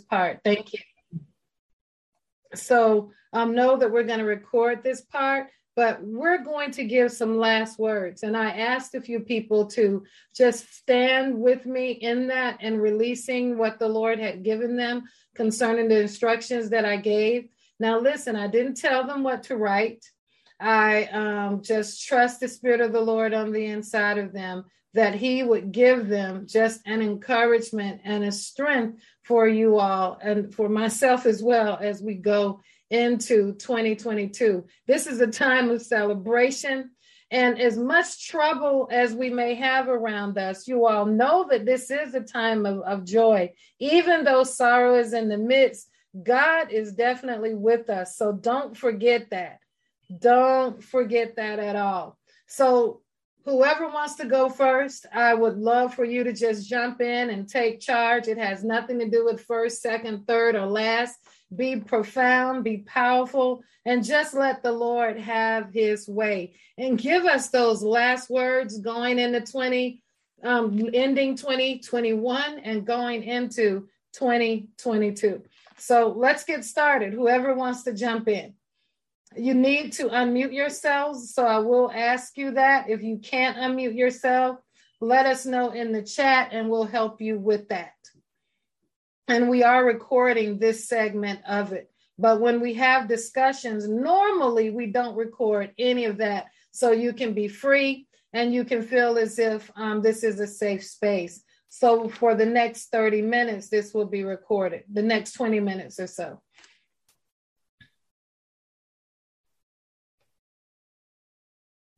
part. Thank you. So um, know that we're going to record this part, but we're going to give some last words. And I asked a few people to just stand with me in that and releasing what the Lord had given them concerning the instructions that I gave. Now, listen, I didn't tell them what to write. I um, just trust the Spirit of the Lord on the inside of them that He would give them just an encouragement and a strength for you all and for myself as well as we go into 2022. This is a time of celebration. And as much trouble as we may have around us, you all know that this is a time of, of joy. Even though sorrow is in the midst, God is definitely with us. So don't forget that. Don't forget that at all. So, whoever wants to go first, I would love for you to just jump in and take charge. It has nothing to do with first, second, third, or last. Be profound, be powerful, and just let the Lord have his way and give us those last words going into 20, um, ending 2021 and going into 2022. So let's get started. Whoever wants to jump in. You need to unmute yourselves. So I will ask you that. If you can't unmute yourself, let us know in the chat and we'll help you with that. And we are recording this segment of it. But when we have discussions, normally we don't record any of that. So you can be free and you can feel as if um, this is a safe space. So for the next 30 minutes, this will be recorded, the next 20 minutes or so.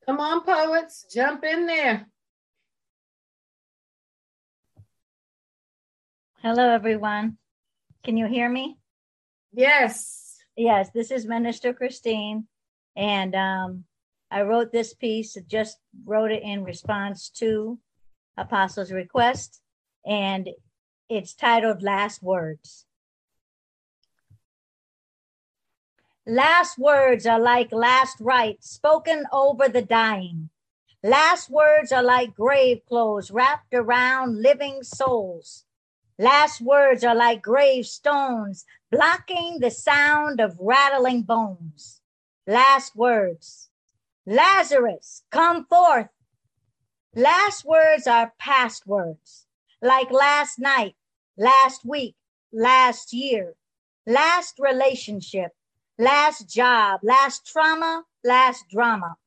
Come on, poets, jump in there. Hello, everyone. Can you hear me? Yes. Yes, this is Minister Christine. And um, I wrote this piece, just wrote it in response to Apostle's request. And it's titled Last Words. Last words are like last rites spoken over the dying. Last words are like grave clothes wrapped around living souls. Last words are like gravestones blocking the sound of rattling bones. Last words. Lazarus, come forth. Last words are past words, like last night, last week, last year, last relationship, last job, last trauma, last drama,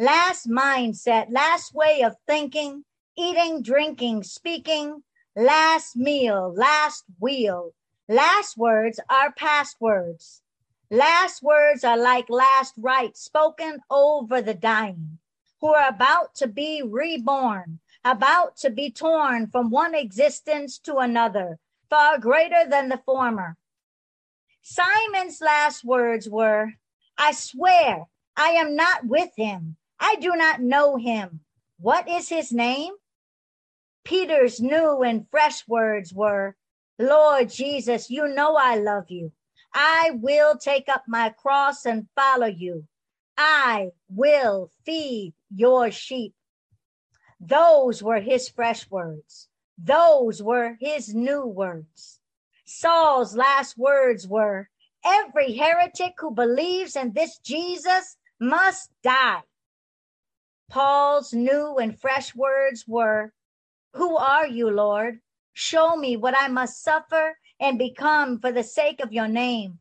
last mindset, last way of thinking, eating, drinking, speaking, last meal, last wheel. Last words are past words. Last words are like last rites spoken over the dying who are about to be reborn, about to be torn from one existence to another, far greater than the former. Simon's last words were, I swear I am not with him. I do not know him. What is his name? Peter's new and fresh words were, Lord Jesus, you know I love you. I will take up my cross and follow you. I will feed your sheep. Those were his fresh words. Those were his new words. Saul's last words were, Every heretic who believes in this Jesus must die. Paul's new and fresh words were, Who are you, Lord? Show me what I must suffer and become for the sake of your name,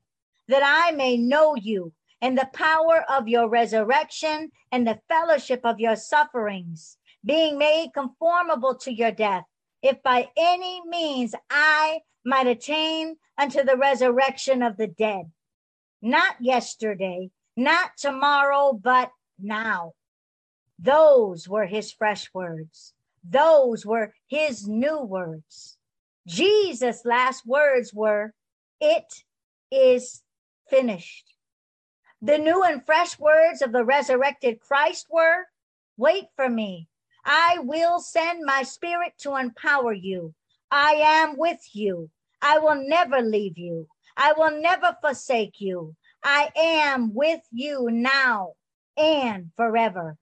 that I may know you and the power of your resurrection and the fellowship of your sufferings, being made conformable to your death, if by any means I might attain unto the resurrection of the dead. Not yesterday, not tomorrow, but now. Those were his fresh words. Those were his new words. Jesus' last words were, It is finished. The new and fresh words of the resurrected Christ were, Wait for me. I will send my spirit to empower you. I am with you. I will never leave you. I will never forsake you. I am with you now and forever.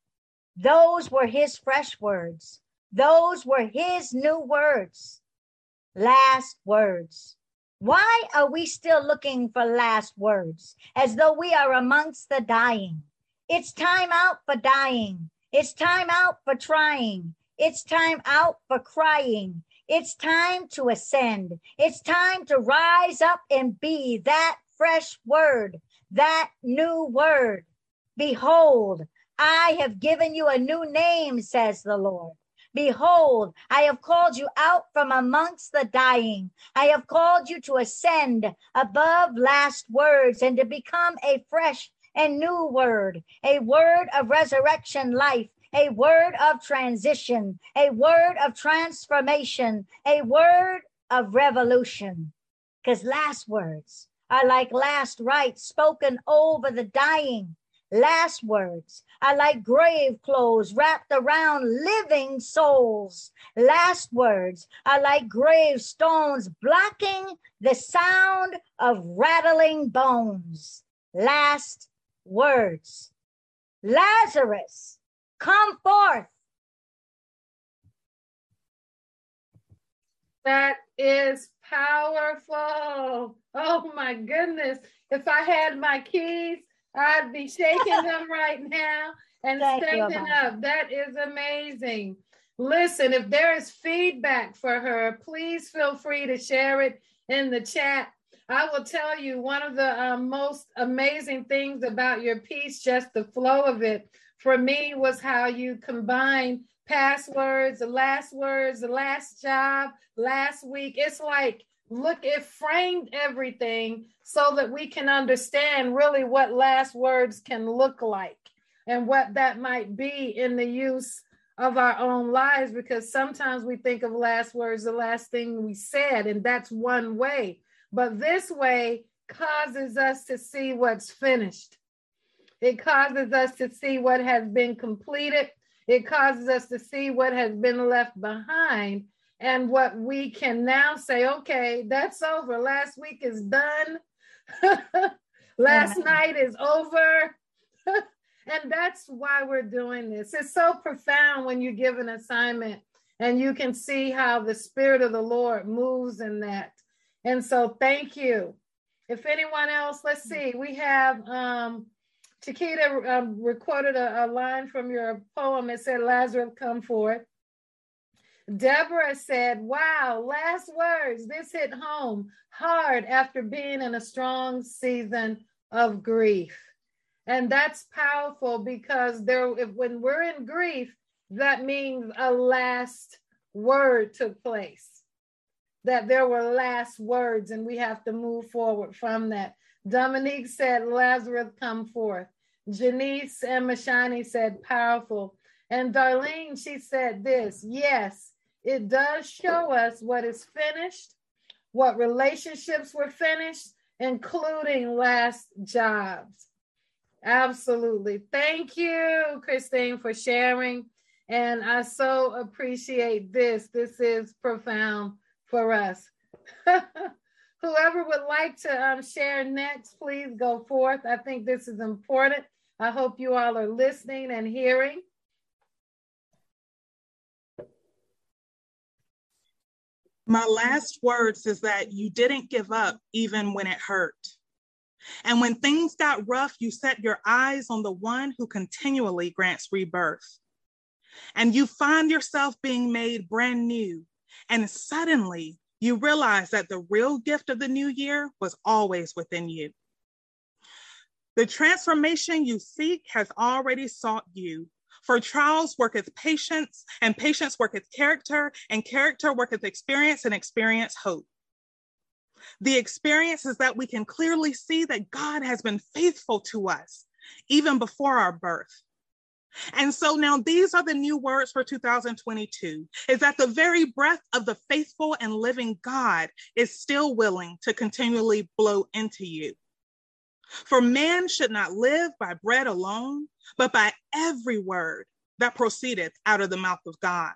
Those were his fresh words. Those were his new words. Last words. Why are we still looking for last words as though we are amongst the dying? It's time out for dying. It's time out for trying. It's time out for crying. It's time to ascend. It's time to rise up and be that fresh word, that new word. Behold, I have given you a new name, says the Lord. Behold, I have called you out from amongst the dying. I have called you to ascend above last words and to become a fresh and new word, a word of resurrection life, a word of transition, a word of transformation, a word of revolution. Because last words are like last rites spoken over the dying. Last words are like grave clothes wrapped around living souls. Last words are like gravestones blocking the sound of rattling bones. Last words. Lazarus, come forth. That is powerful. Oh my goodness. If I had my keys, I'd be shaking them right now and Thank standing up. That is amazing. Listen, if there is feedback for her, please feel free to share it in the chat. I will tell you one of the um, most amazing things about your piece, just the flow of it, for me was how you combine passwords, the last words, the last job, last week. It's like look, it framed everything so that we can understand really what last words can look like and what that might be in the use of our own lives because sometimes we think of last words the last thing we said and that's one way but this way causes us to see what's finished it causes us to see what has been completed it causes us to see what has been left behind and what we can now say, okay, that's over. Last week is done. Last night is over. and that's why we're doing this. It's so profound when you give an assignment and you can see how the Spirit of the Lord moves in that. And so, thank you. If anyone else, let's see, we have um, Chiquita um, recorded a, a line from your poem. It said, Lazarus, come forth. Deborah said, Wow, last words. This hit home hard after being in a strong season of grief. And that's powerful because there, if, when we're in grief, that means a last word took place, that there were last words, and we have to move forward from that. Dominique said, Lazarus, come forth. Janice and Mashani said, powerful. And Darlene, she said this, yes, it does show us what is finished, what relationships were finished, including last jobs. Absolutely. Thank you, Christine, for sharing. And I so appreciate this. This is profound for us. Whoever would like to um, share next, please go forth. I think this is important. I hope you all are listening and hearing. My last words is that you didn't give up even when it hurt. And when things got rough, you set your eyes on the one who continually grants rebirth. And you find yourself being made brand new. And suddenly you realize that the real gift of the new year was always within you. The transformation you seek has already sought you for trials worketh patience, and patience worketh character, and character worketh experience, and experience hope. The experience is that we can clearly see that God has been faithful to us even before our birth. And so now these are the new words for 2022 is that the very breath of the faithful and living God is still willing to continually blow into you. For man should not live by bread alone, but by every word that proceedeth out of the mouth of God.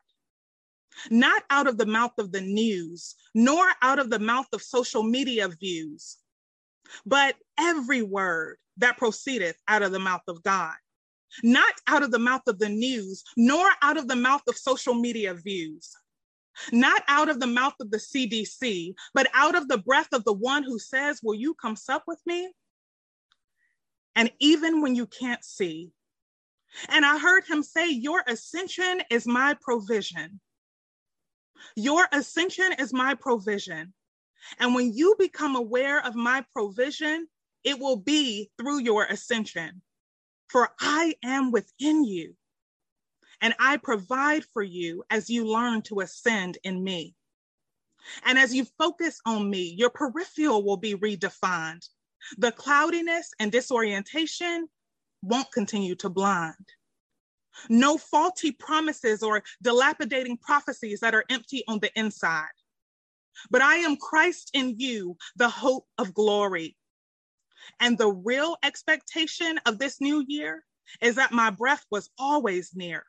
Not out of the mouth of the news, nor out of the mouth of social media views, but every word that proceedeth out of the mouth of God. Not out of the mouth of the news, nor out of the mouth of social media views, not out of the mouth of the CDC, but out of the breath of the one who says, Will you come sup with me? And even when you can't see. And I heard him say, Your ascension is my provision. Your ascension is my provision. And when you become aware of my provision, it will be through your ascension. For I am within you and I provide for you as you learn to ascend in me. And as you focus on me, your peripheral will be redefined. The cloudiness and disorientation won't continue to blind. No faulty promises or dilapidating prophecies that are empty on the inside. But I am Christ in you, the hope of glory. And the real expectation of this new year is that my breath was always near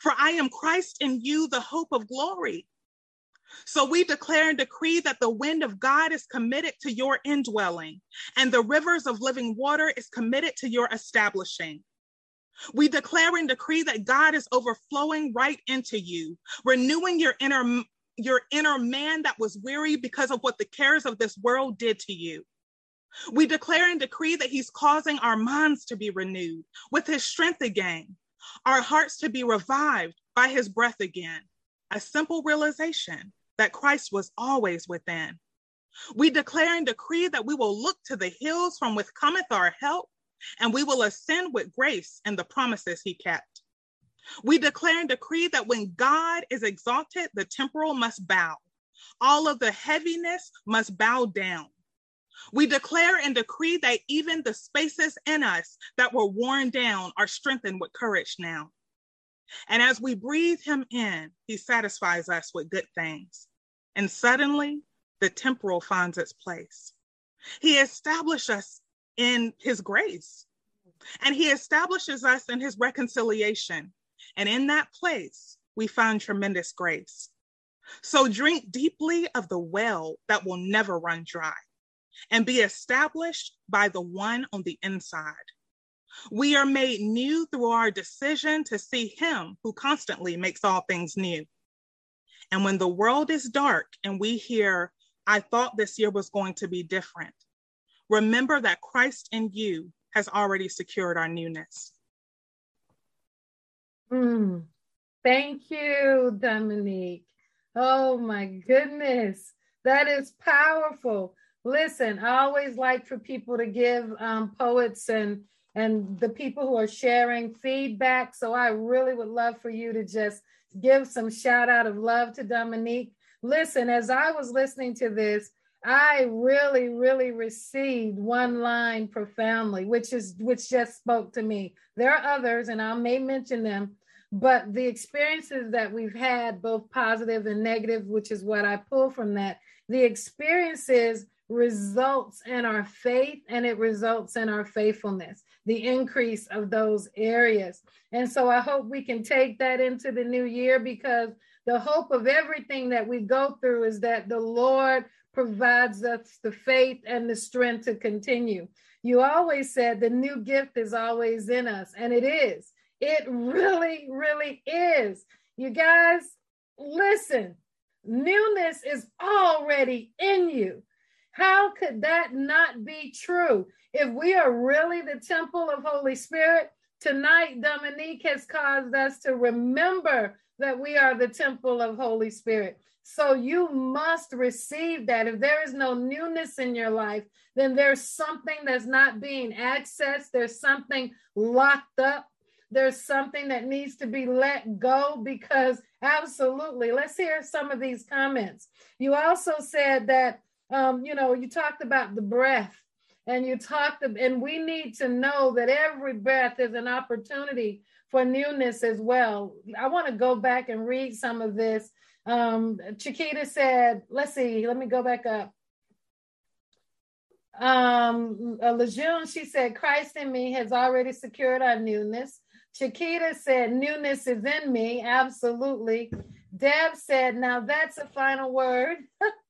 for I am Christ in you, the hope of glory. So we declare and decree that the wind of God is committed to your indwelling, and the rivers of living water is committed to your establishing. We declare and decree that God is overflowing right into you, renewing your inner your inner man that was weary because of what the cares of this world did to you. We declare and decree that he's causing our minds to be renewed with his strength again, our hearts to be revived by his breath again, a simple realization that Christ was always within. We declare and decree that we will look to the hills from which cometh our help, and we will ascend with grace and the promises he kept. We declare and decree that when God is exalted, the temporal must bow. All of the heaviness must bow down. We declare and decree that even the spaces in us that were worn down are strengthened with courage now. And as we breathe him in, he satisfies us with good things. And suddenly, the temporal finds its place. He establishes us in his grace, and he establishes us in his reconciliation. And in that place, we find tremendous grace. So drink deeply of the well that will never run dry and be established by the one on the inside. We are made new through our decision to see Him who constantly makes all things new. And when the world is dark and we hear, I thought this year was going to be different, remember that Christ in you has already secured our newness. Mm. Thank you, Dominique. Oh my goodness. That is powerful. Listen, I always like for people to give um, poets and and the people who are sharing feedback. So I really would love for you to just give some shout out of love to Dominique. Listen, as I was listening to this, I really, really received one line profoundly, which is which just spoke to me. There are others, and I may mention them, but the experiences that we've had, both positive and negative, which is what I pull from that, the experiences results in our faith and it results in our faithfulness, the increase of those areas. And so I hope we can take that into the new year because the hope of everything that we go through is that the Lord provides us the faith and the strength to continue. You always said the new gift is always in us, and it is. It really, really is. You guys, listen, newness is already in you. How could that not be true? If we are really the temple of Holy Spirit, tonight Dominique has caused us to remember that we are the temple of Holy Spirit. So you must receive that. If there is no newness in your life, then there's something that's not being accessed. There's something locked up. There's something that needs to be let go because absolutely. Let's hear some of these comments. You also said that um, you know, you talked about the breath and you talked, and we need to know that every breath is an opportunity for newness as well. I want to go back and read some of this. Um, Chiquita said, let's see, let me go back up. Um, uh, Lejeune, she said, Christ in me has already secured our newness. Chiquita said, newness is in me. Absolutely. Deb said, now that's a final word.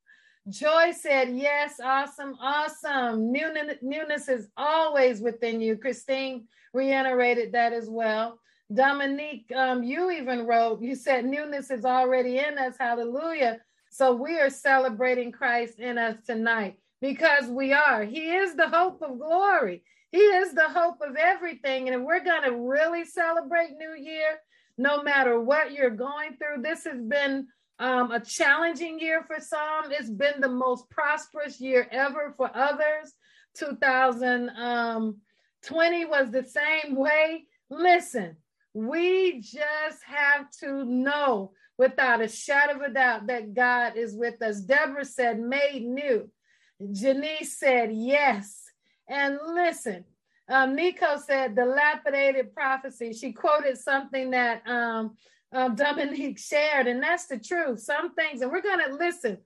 Joy said, Yes, awesome, awesome. Newness, is always within you. Christine reiterated that as well. Dominique, um, you even wrote, you said newness is already in us. Hallelujah. So we are celebrating Christ in us tonight because we are. He is the hope of glory. He is the hope of everything. And if we're going to really celebrate New Year, no matter what you're going through, this has been um, a challenging year for some. It's been the most prosperous year ever for others. 2020 um, was the same way. Listen, we just have to know without a shadow of a doubt that God is with us. Deborah said, made new. Janice said, yes. And listen, um, Nico said, dilapidated prophecy. She quoted something that um, um, Dominique shared, and that's the truth. Some things, and we're going to listen.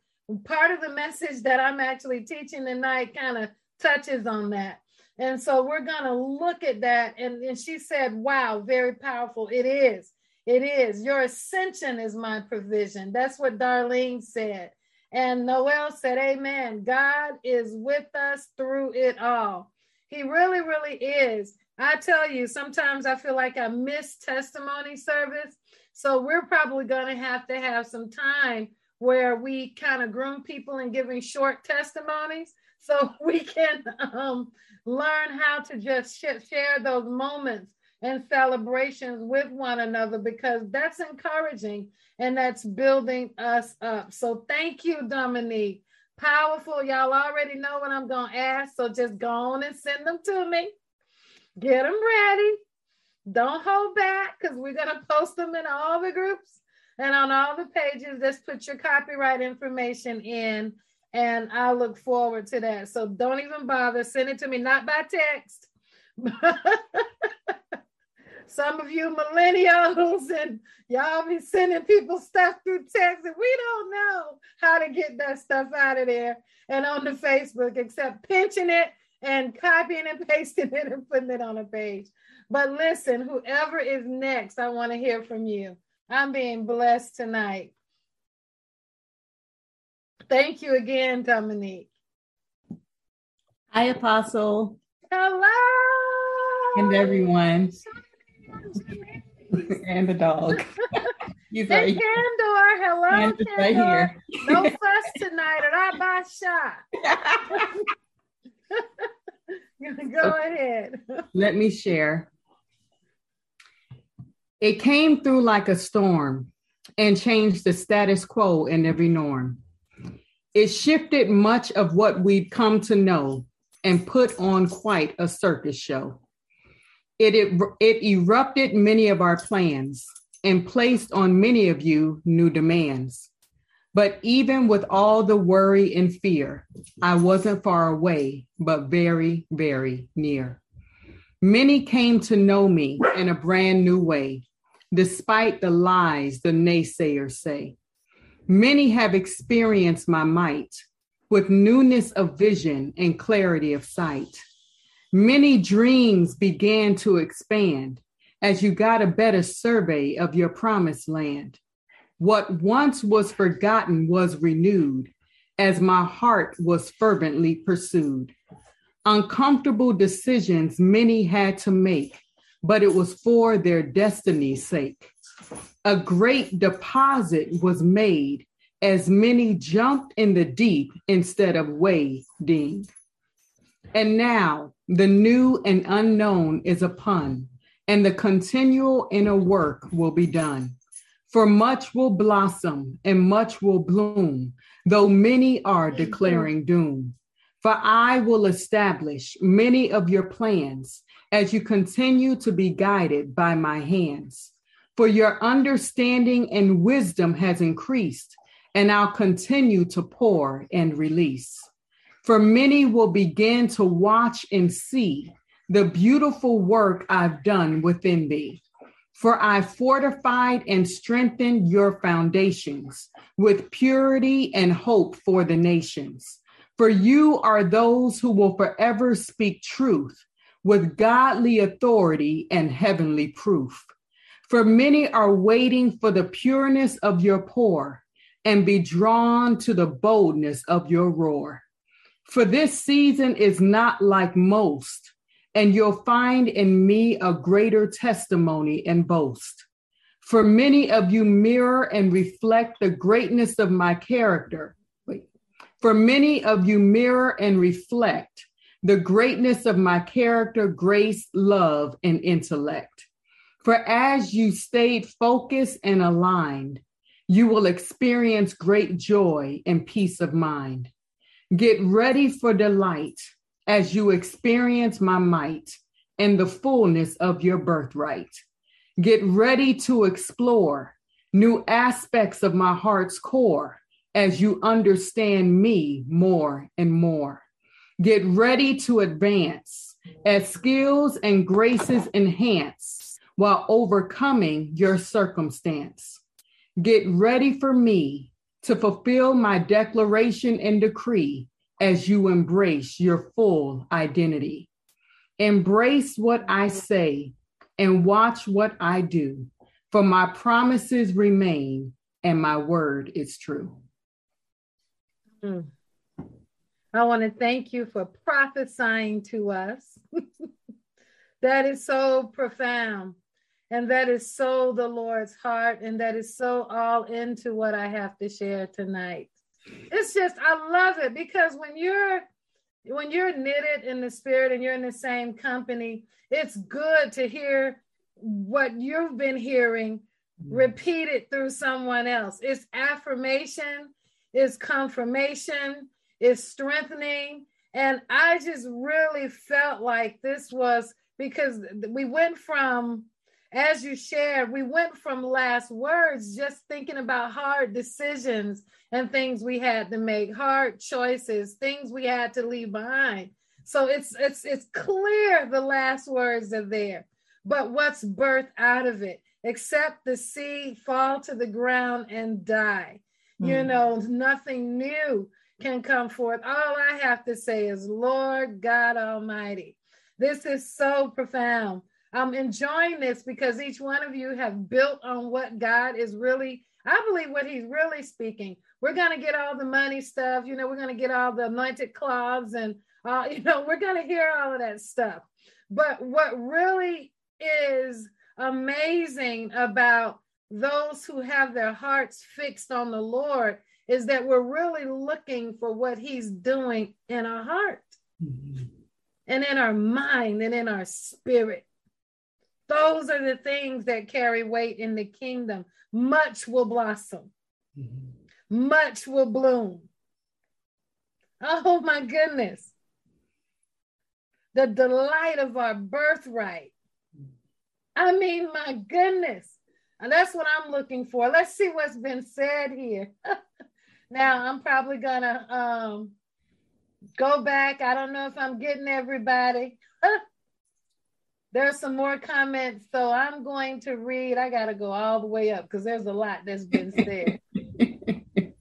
Part of the message that I'm actually teaching tonight kind of touches on that. And so we're going to look at that. And, and she said, wow, very powerful. It is. It is. Your ascension is my provision. That's what Darlene said. And Noel said, Amen. God is with us through it all. He really, really is. I tell you, sometimes I feel like I miss testimony service. So we're probably going to have to have some time where we kind of groom people and giving short testimonies so we can um, learn how to just sh- share those moments and celebrations with one another because that's encouraging and that's building us up. So thank you, Dominique. Powerful. Y'all already know what I'm going to ask. So just go on and send them to me. Get them ready. Don't hold back because we're going to post them in all the groups and on all the pages. Just put your copyright information in and I look forward to that. So don't even bother. Send it to me, not by text. Some of you millennials and y'all be sending people stuff through text, and we don't know how to get that stuff out of there and on the Facebook except pinching it and copying and pasting it and putting it on a page. But listen, whoever is next, I want to hear from you. I'm being blessed tonight. Thank you again, Dominique. Hi, Apostle. Hello. And everyone. and the dog. He's hey, right Candor. Hello, Candor. Right here. no fuss tonight, or I buy shot. Go ahead. Let me share. It came through like a storm and changed the status quo and every norm. It shifted much of what we'd come to know and put on quite a circus show. It, it, it erupted many of our plans and placed on many of you new demands. But even with all the worry and fear, I wasn't far away, but very, very near. Many came to know me in a brand new way, despite the lies the naysayers say. Many have experienced my might with newness of vision and clarity of sight. Many dreams began to expand as you got a better survey of your promised land. What once was forgotten was renewed as my heart was fervently pursued. Uncomfortable decisions many had to make, but it was for their destiny's sake. A great deposit was made as many jumped in the deep instead of wading. And now the new and unknown is upon, and the continual inner work will be done. For much will blossom and much will bloom, though many are declaring doom. For I will establish many of your plans as you continue to be guided by my hands. For your understanding and wisdom has increased, and I'll continue to pour and release. For many will begin to watch and see the beautiful work I've done within thee. For I fortified and strengthened your foundations with purity and hope for the nations. For you are those who will forever speak truth with godly authority and heavenly proof. For many are waiting for the pureness of your pour and be drawn to the boldness of your roar. For this season is not like most, and you'll find in me a greater testimony and boast. For many of you mirror and reflect the greatness of my character. For many of you mirror and reflect the greatness of my character, grace, love, and intellect. For as you stayed focused and aligned, you will experience great joy and peace of mind. Get ready for delight as you experience my might and the fullness of your birthright. Get ready to explore new aspects of my heart's core as you understand me more and more. Get ready to advance as skills and graces enhance while overcoming your circumstance. Get ready for me to fulfill my declaration and decree as you embrace your full identity. Embrace what I say and watch what I do, for my promises remain and my word is true. Mm. I want to thank you for prophesying to us. that is so profound. And that is so the Lord's heart. And that is so all into what I have to share tonight. It's just, I love it because when you're when you're knitted in the spirit and you're in the same company, it's good to hear what you've been hearing mm. repeated through someone else. It's affirmation, it's confirmation, is strengthening. And I just really felt like this was because we went from, as you shared, we went from last words just thinking about hard decisions and things we had to make, hard choices, things we had to leave behind. So it's it's it's clear the last words are there. But what's birthed out of it? Except the seed fall to the ground and die. Mm. You hmm. know, nothing new can come forth. All I have to say is, Lord God Almighty, this is so profound. I'm enjoying this because each one of you have built on what God is really, I believe what he's really speaking. We're going to get all the money stuff, you know, we're going to get all the anointed cloths and, uh, you know, we're going to hear all of that stuff. But what really is amazing about those who have their hearts fixed on the Lord is that we're really looking for what he's doing in our heart mm-hmm. and in our mind and in our spirit. Those are the things that carry weight in the kingdom. Much will blossom, mm-hmm. much will bloom. Oh my goodness. The delight of our birthright. I mean, my goodness. And that's what I'm looking for. Let's see what's been said here. Now I'm probably gonna um go back. I don't know if I'm getting everybody. there's some more comments, so I'm going to read. I gotta go all the way up because there's a lot that's been said.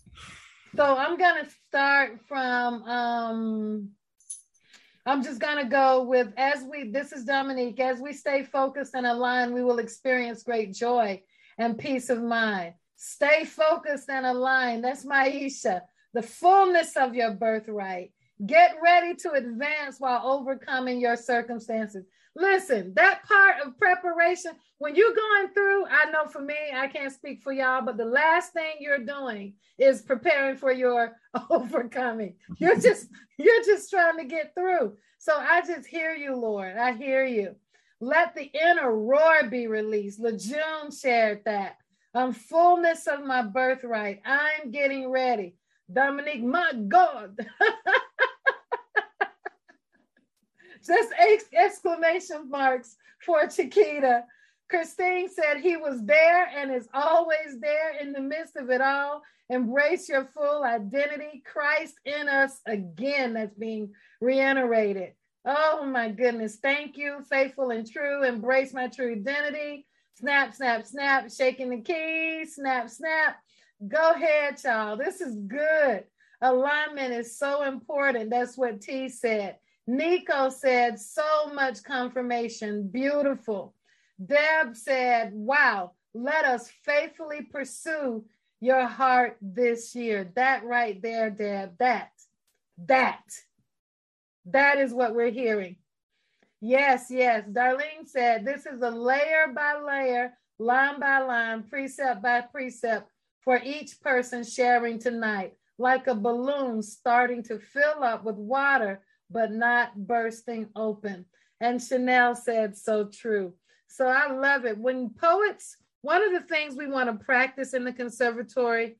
so I'm gonna start from um I'm just gonna go with as we this is Dominique, as we stay focused and aligned, we will experience great joy and peace of mind. Stay focused and aligned. That's Maisha. The fullness of your birthright. Get ready to advance while overcoming your circumstances. Listen, that part of preparation, when you're going through, I know for me, I can't speak for y'all, but the last thing you're doing is preparing for your overcoming. You're just, you're just trying to get through. So I just hear you, Lord. I hear you. Let the inner roar be released. Lejeune shared that. I'm fullness of my birthright. I'm getting ready. Dominique, my God. Just exclamation marks for Chiquita. Christine said he was there and is always there in the midst of it all. Embrace your full identity. Christ in us again, that's being reiterated. Oh my goodness. Thank you, faithful and true. Embrace my true identity. Snap, snap, snap, shaking the keys, snap, snap. Go ahead, y'all. This is good. Alignment is so important. That's what T said. Nico said, so much confirmation. Beautiful. Deb said, wow, let us faithfully pursue your heart this year. That right there, Deb, that, that, that is what we're hearing. Yes, yes. Darlene said this is a layer by layer, line by line, precept by precept for each person sharing tonight, like a balloon starting to fill up with water, but not bursting open. And Chanel said, so true. So I love it. When poets, one of the things we want to practice in the conservatory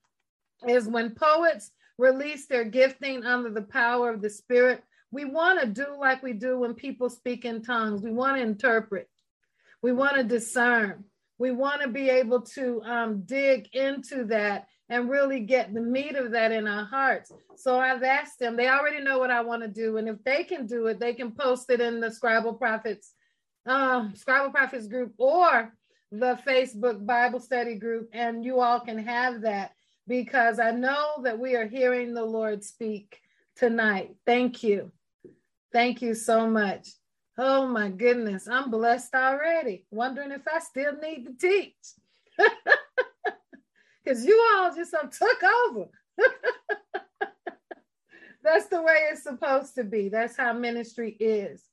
is when poets release their gifting under the power of the Spirit, we want to do like we do when people speak in tongues. We want to interpret, we want to discern, we want to be able to um, dig into that and really get the meat of that in our hearts. So I've asked them, they already know what I want to do. And if they can do it, they can post it in the Scribal Prophets, uh, Scribal Prophets group or the Facebook Bible study group. And you all can have that because I know that we are hearing the Lord speak tonight. Thank you. Thank you so much. Oh my goodness, I'm blessed already. Wondering if I still need to teach. Because you all just um, took over. That's the way it's supposed to be. That's how ministry is.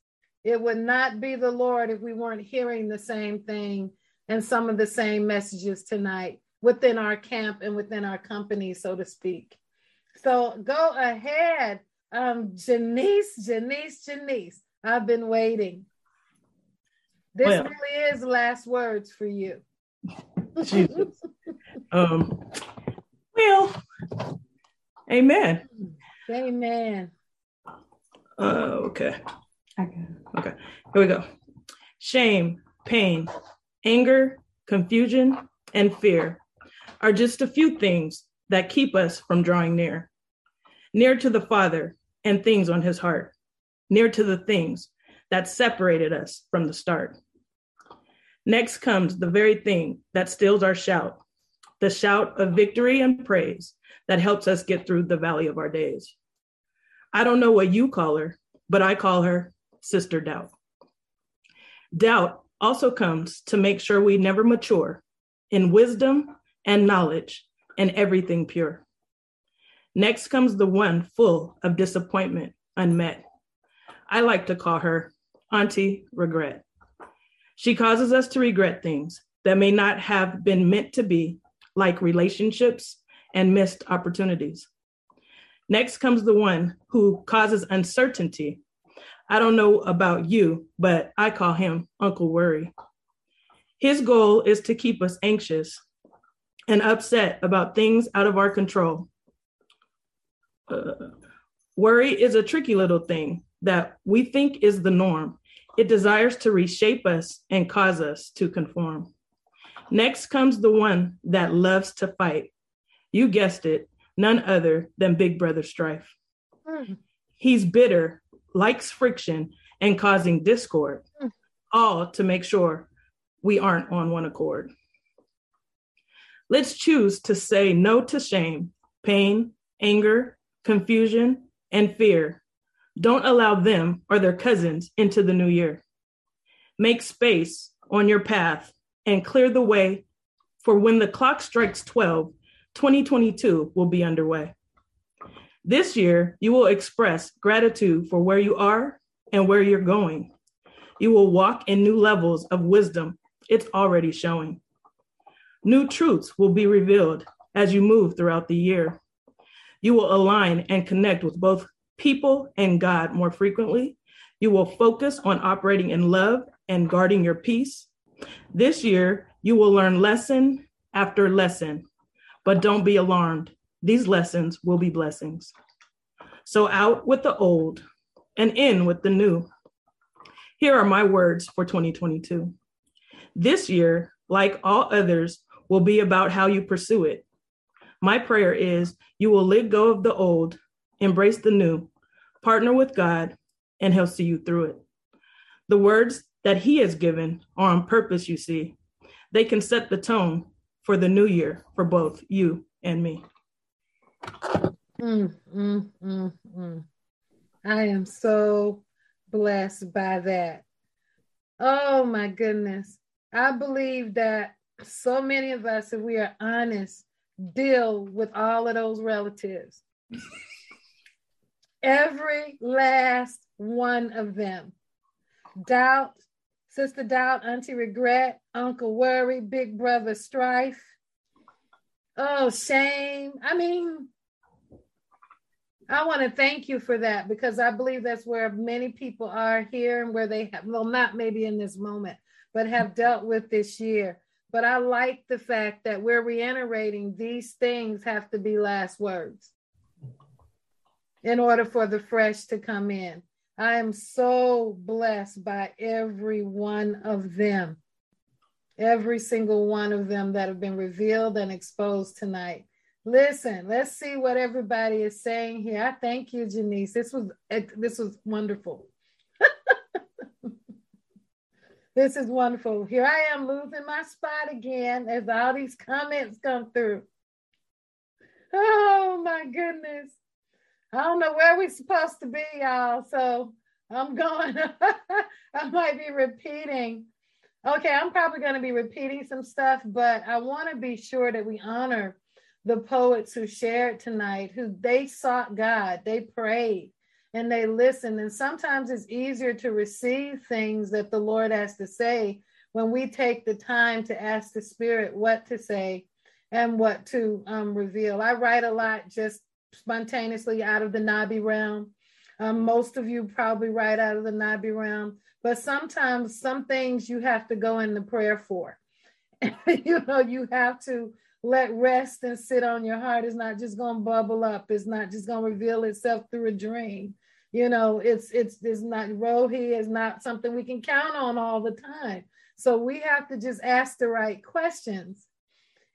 It would not be the Lord if we weren't hearing the same thing and some of the same messages tonight within our camp and within our company, so to speak. So go ahead, um, Janice, Janice, Janice. I've been waiting. This well, really is last words for you. Jesus. um, well, amen. Amen. Uh, okay. Okay. Okay. Here we go. Shame, pain, anger, confusion, and fear are just a few things that keep us from drawing near, near to the Father and things on his heart, near to the things that separated us from the start. Next comes the very thing that stills our shout, the shout of victory and praise that helps us get through the valley of our days. I don't know what you call her, but I call her Sister Doubt. Doubt also comes to make sure we never mature in wisdom and knowledge and everything pure. Next comes the one full of disappointment unmet. I like to call her Auntie Regret. She causes us to regret things that may not have been meant to be, like relationships and missed opportunities. Next comes the one who causes uncertainty. I don't know about you, but I call him Uncle Worry. His goal is to keep us anxious and upset about things out of our control. Uh, worry is a tricky little thing that we think is the norm. It desires to reshape us and cause us to conform. Next comes the one that loves to fight. You guessed it, none other than Big Brother Strife. Mm. He's bitter, likes friction, and causing discord, mm. all to make sure we aren't on one accord. Let's choose to say no to shame, pain, anger, confusion, and fear. Don't allow them or their cousins into the new year. Make space on your path and clear the way for when the clock strikes 12, 2022 will be underway. This year, you will express gratitude for where you are and where you're going. You will walk in new levels of wisdom. It's already showing. New truths will be revealed as you move throughout the year. You will align and connect with both people and God more frequently. You will focus on operating in love and guarding your peace. This year, you will learn lesson after lesson, but don't be alarmed. These lessons will be blessings. So, out with the old and in with the new. Here are my words for 2022. This year, like all others, will be about how you pursue it. My prayer is you will let go of the old, embrace the new, partner with God, and He'll see you through it. The words that He has given are on purpose, you see. They can set the tone for the new year for both you and me. Mm, mm, mm, mm. I am so blessed by that. Oh my goodness. I believe that so many of us, if we are honest, deal with all of those relatives. Every last one of them. doubt, sister doubt, auntie regret, uncle worry, big brother strife. Oh, shame. I mean, I want to thank you for that because I believe that's where many people are here and where they have, well, not maybe in this moment, but have dealt with this year. But I like the fact that we're reiterating these things have to be last words in order for the fresh to come in. I am so blessed by every one of them, every single one of them that have been revealed and exposed tonight. Listen, let's see what everybody is saying here. I thank you, Janice. This was this was wonderful. This is wonderful. Here I am losing my spot again as all these comments come through. Oh my goodness. I don't know where we're supposed to be, y'all. So I'm going, I might be repeating. Okay, I'm probably going to be repeating some stuff, but I want to be sure that we honor the poets who shared tonight, who they sought God, they prayed and they listen. And sometimes it's easier to receive things that the Lord has to say when we take the time to ask the Spirit what to say and what to um, reveal. I write a lot just spontaneously out of the Nabi realm. Um, most of you probably write out of the Nabi realm, but sometimes some things you have to go in the prayer for. you know, you have to let rest and sit on your heart. It's not just going to bubble up. It's not just going to reveal itself through a dream. You know, it's it's it's not rohi is not something we can count on all the time. So we have to just ask the right questions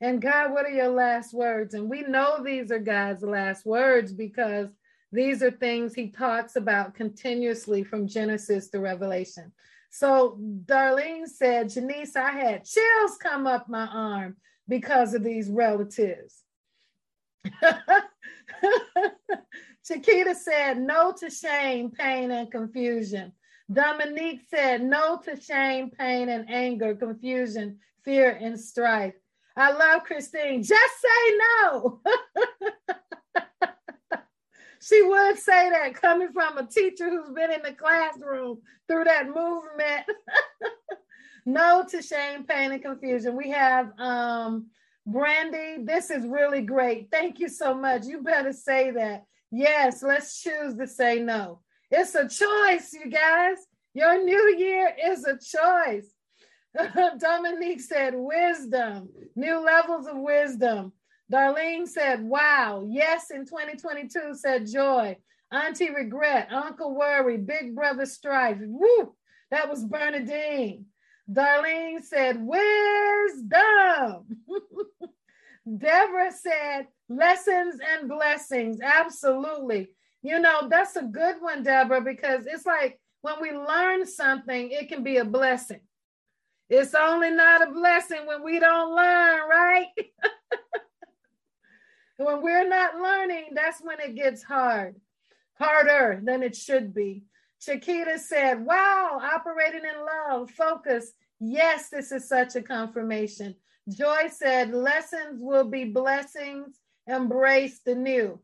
and God, what are your last words? And we know these are God's last words because these are things he talks about continuously from Genesis to Revelation. So Darlene said, Janice, I had chills come up my arm because of these relatives. Chiquita said, no to shame, pain, and confusion. Dominique said, no to shame, pain, and anger, confusion, fear, and strife. I love Christine. Just say no. she would say that coming from a teacher who's been in the classroom through that movement. no to shame, pain, and confusion. We have um, Brandy. This is really great. Thank you so much. You better say that. Yes, let's choose to say no. It's a choice, you guys. Your new year is a choice. Dominique said, wisdom, new levels of wisdom. Darlene said, wow. Yes, in 2022, said joy. Auntie regret, Uncle worry, big brother strife. Woo, that was Bernadine. Darlene said, wisdom. Deborah said, lessons and blessings. Absolutely. You know, that's a good one, Deborah, because it's like when we learn something, it can be a blessing. It's only not a blessing when we don't learn, right? when we're not learning, that's when it gets hard, harder than it should be. Chiquita said, Wow, operating in love, focus. Yes, this is such a confirmation. Joy said, Lessons will be blessings, embrace the new.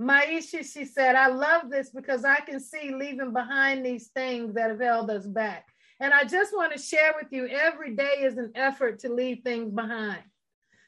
Maisha, she said, I love this because I can see leaving behind these things that have held us back. And I just want to share with you every day is an effort to leave things behind.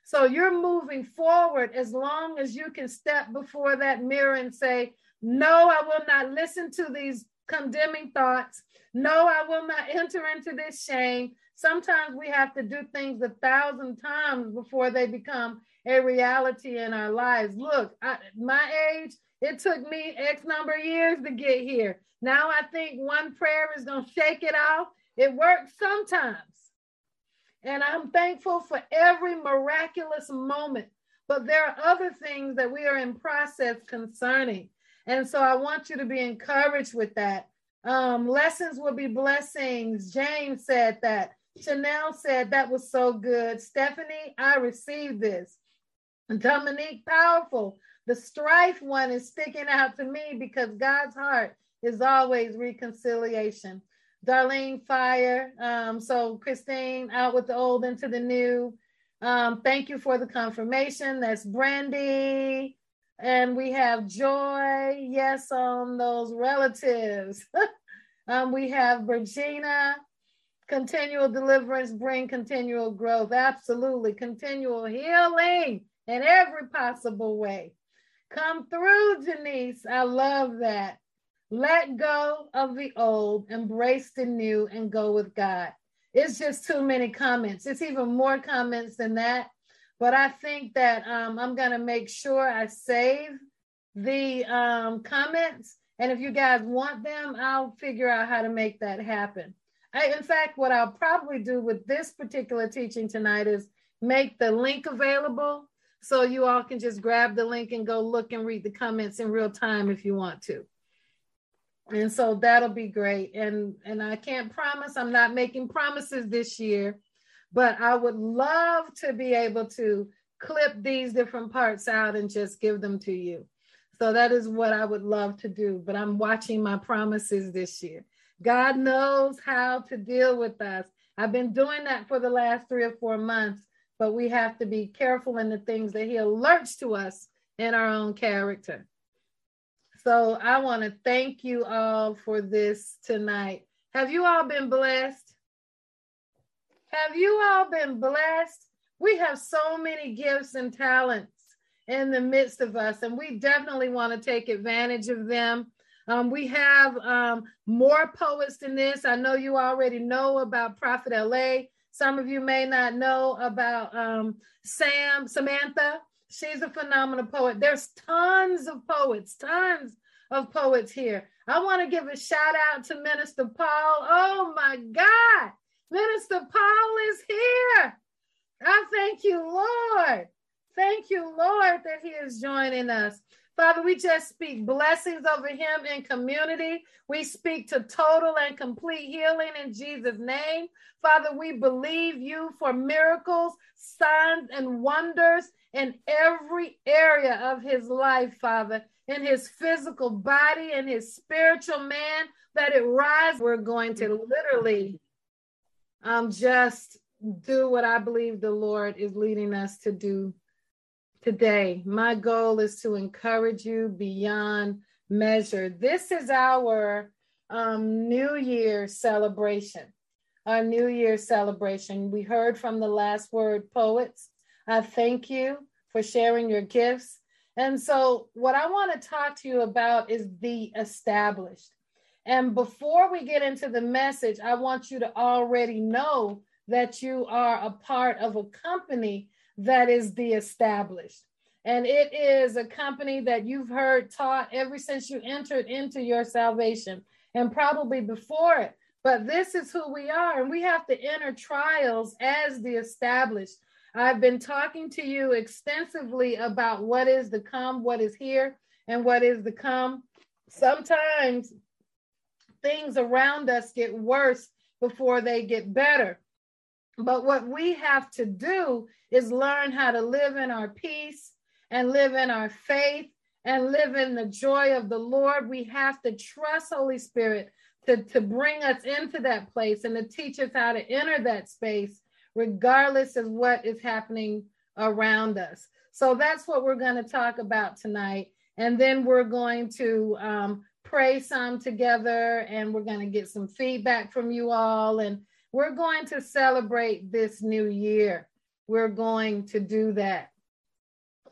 So you're moving forward as long as you can step before that mirror and say, No, I will not listen to these condemning thoughts. No, I will not enter into this shame. Sometimes we have to do things a thousand times before they become a reality in our lives. Look, I, my age, it took me X number of years to get here. Now I think one prayer is going to shake it off it works sometimes. And I'm thankful for every miraculous moment. But there are other things that we are in process concerning. And so I want you to be encouraged with that. Um, lessons will be blessings. James said that. Chanel said that was so good. Stephanie, I received this. Dominique, powerful. The strife one is sticking out to me because God's heart is always reconciliation. Darlene Fire. Um, so Christine out with the old into the new. Um, thank you for the confirmation. That's Brandy. And we have joy, yes, on those relatives. Um, we have Virginia, continual deliverance, bring continual growth. Absolutely. Continual healing in every possible way. Come through, Denise. I love that. Let go of the old, embrace the new, and go with God. It's just too many comments. It's even more comments than that. But I think that um, I'm going to make sure I save the um, comments. And if you guys want them, I'll figure out how to make that happen. I, in fact, what I'll probably do with this particular teaching tonight is make the link available so you all can just grab the link and go look and read the comments in real time if you want to. And so that'll be great. And and I can't promise I'm not making promises this year, but I would love to be able to clip these different parts out and just give them to you. So that is what I would love to do, but I'm watching my promises this year. God knows how to deal with us. I've been doing that for the last 3 or 4 months, but we have to be careful in the things that he alerts to us in our own character. So I want to thank you all for this tonight. Have you all been blessed? Have you all been blessed? We have so many gifts and talents in the midst of us, and we definitely want to take advantage of them. Um, we have um, more poets than this. I know you already know about Prophet LA. Some of you may not know about um, Sam, Samantha. She's a phenomenal poet. There's tons of poets, tons of poets here. I want to give a shout out to Minister Paul. Oh my God, Minister Paul is here. I thank you, Lord. Thank you, Lord, that he is joining us. Father, we just speak blessings over him in community. We speak to total and complete healing in Jesus' name. Father, we believe you for miracles, signs, and wonders in every area of his life, Father, in his physical body and his spiritual man, that it rise. We're going to literally um, just do what I believe the Lord is leading us to do today. My goal is to encourage you beyond measure. This is our um, New Year celebration. Our New Year celebration. We heard from the last word poets. I thank you for sharing your gifts. And so, what I want to talk to you about is the established. And before we get into the message, I want you to already know that you are a part of a company that is the established. And it is a company that you've heard taught ever since you entered into your salvation and probably before it. But this is who we are, and we have to enter trials as the established. I've been talking to you extensively about what is to come, what is here, and what is to come. Sometimes things around us get worse before they get better. But what we have to do is learn how to live in our peace and live in our faith and live in the joy of the Lord. We have to trust Holy Spirit to, to bring us into that place and to teach us how to enter that space, regardless of what is happening around us. So that's what we're going to talk about tonight. And then we're going to um, pray some together and we're going to get some feedback from you all. And we're going to celebrate this new year. We're going to do that.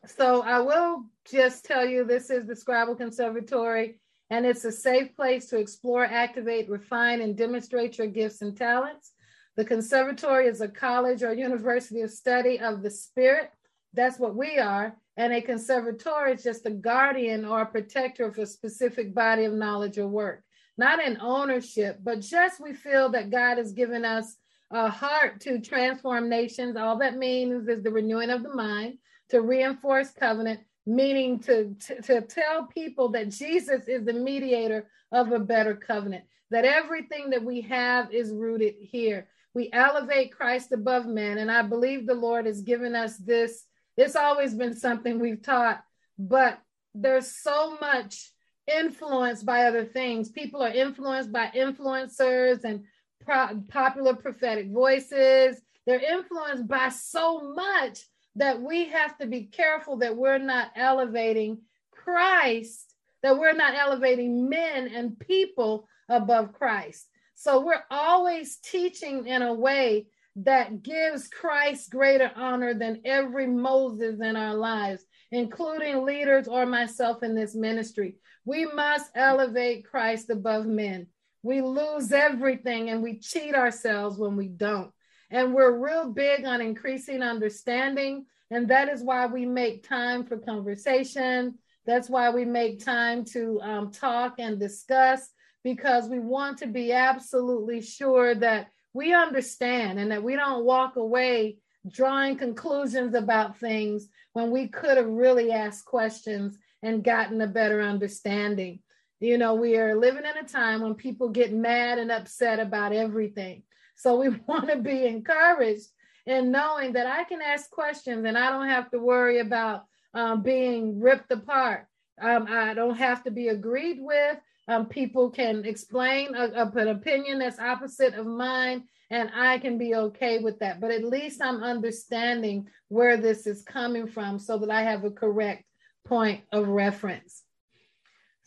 So I will just tell you this is the Scribal Conservatory, and it's a safe place to explore, activate, refine, and demonstrate your gifts and talents. The conservatory is a college or university of study of the spirit. That's what we are. And a conservatory is just a guardian or a protector of a specific body of knowledge or work not an ownership, but just we feel that God has given us a heart to transform nations. All that means is the renewing of the mind, to reinforce covenant, meaning to, to, to tell people that Jesus is the mediator of a better covenant, that everything that we have is rooted here. We elevate Christ above men. And I believe the Lord has given us this. It's always been something we've taught, but there's so much influenced by other things. People are influenced by influencers and pro- popular prophetic voices. They're influenced by so much that we have to be careful that we're not elevating Christ, that we're not elevating men and people above Christ. So we're always teaching in a way that gives Christ greater honor than every Moses in our lives, including leaders or myself in this ministry. We must elevate Christ above men. We lose everything and we cheat ourselves when we don't. And we're real big on increasing understanding. And that is why we make time for conversation. That's why we make time to um, talk and discuss because we want to be absolutely sure that we understand and that we don't walk away drawing conclusions about things when we could have really asked questions and gotten a better understanding. You know, we are living in a time when people get mad and upset about everything. So we want to be encouraged in knowing that I can ask questions and I don't have to worry about um, being ripped apart. Um, I don't have to be agreed with. Um, people can explain a, a, an opinion that's opposite of mine, and I can be okay with that. But at least I'm understanding where this is coming from so that I have a correct point of reference.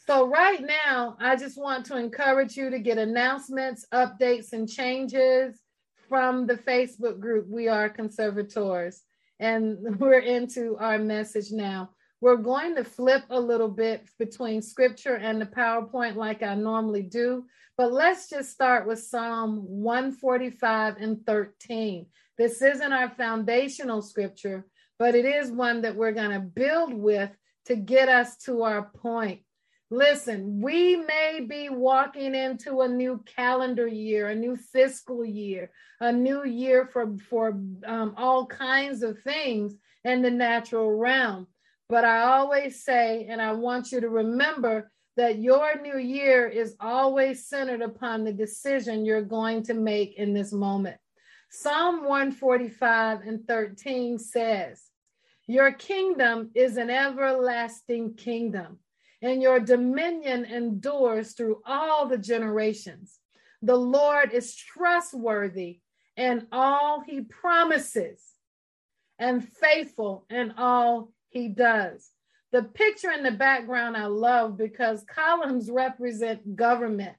So, right now, I just want to encourage you to get announcements, updates, and changes from the Facebook group, We Are Conservators. And we're into our message now. We're going to flip a little bit between scripture and the PowerPoint like I normally do, but let's just start with Psalm 145 and 13. This isn't our foundational scripture, but it is one that we're going to build with to get us to our point. Listen, we may be walking into a new calendar year, a new fiscal year, a new year for, for um, all kinds of things in the natural realm. But I always say, and I want you to remember that your new year is always centered upon the decision you're going to make in this moment. Psalm 145 and 13 says, Your kingdom is an everlasting kingdom, and your dominion endures through all the generations. The Lord is trustworthy in all he promises and faithful in all he does. The picture in the background I love because columns represent government.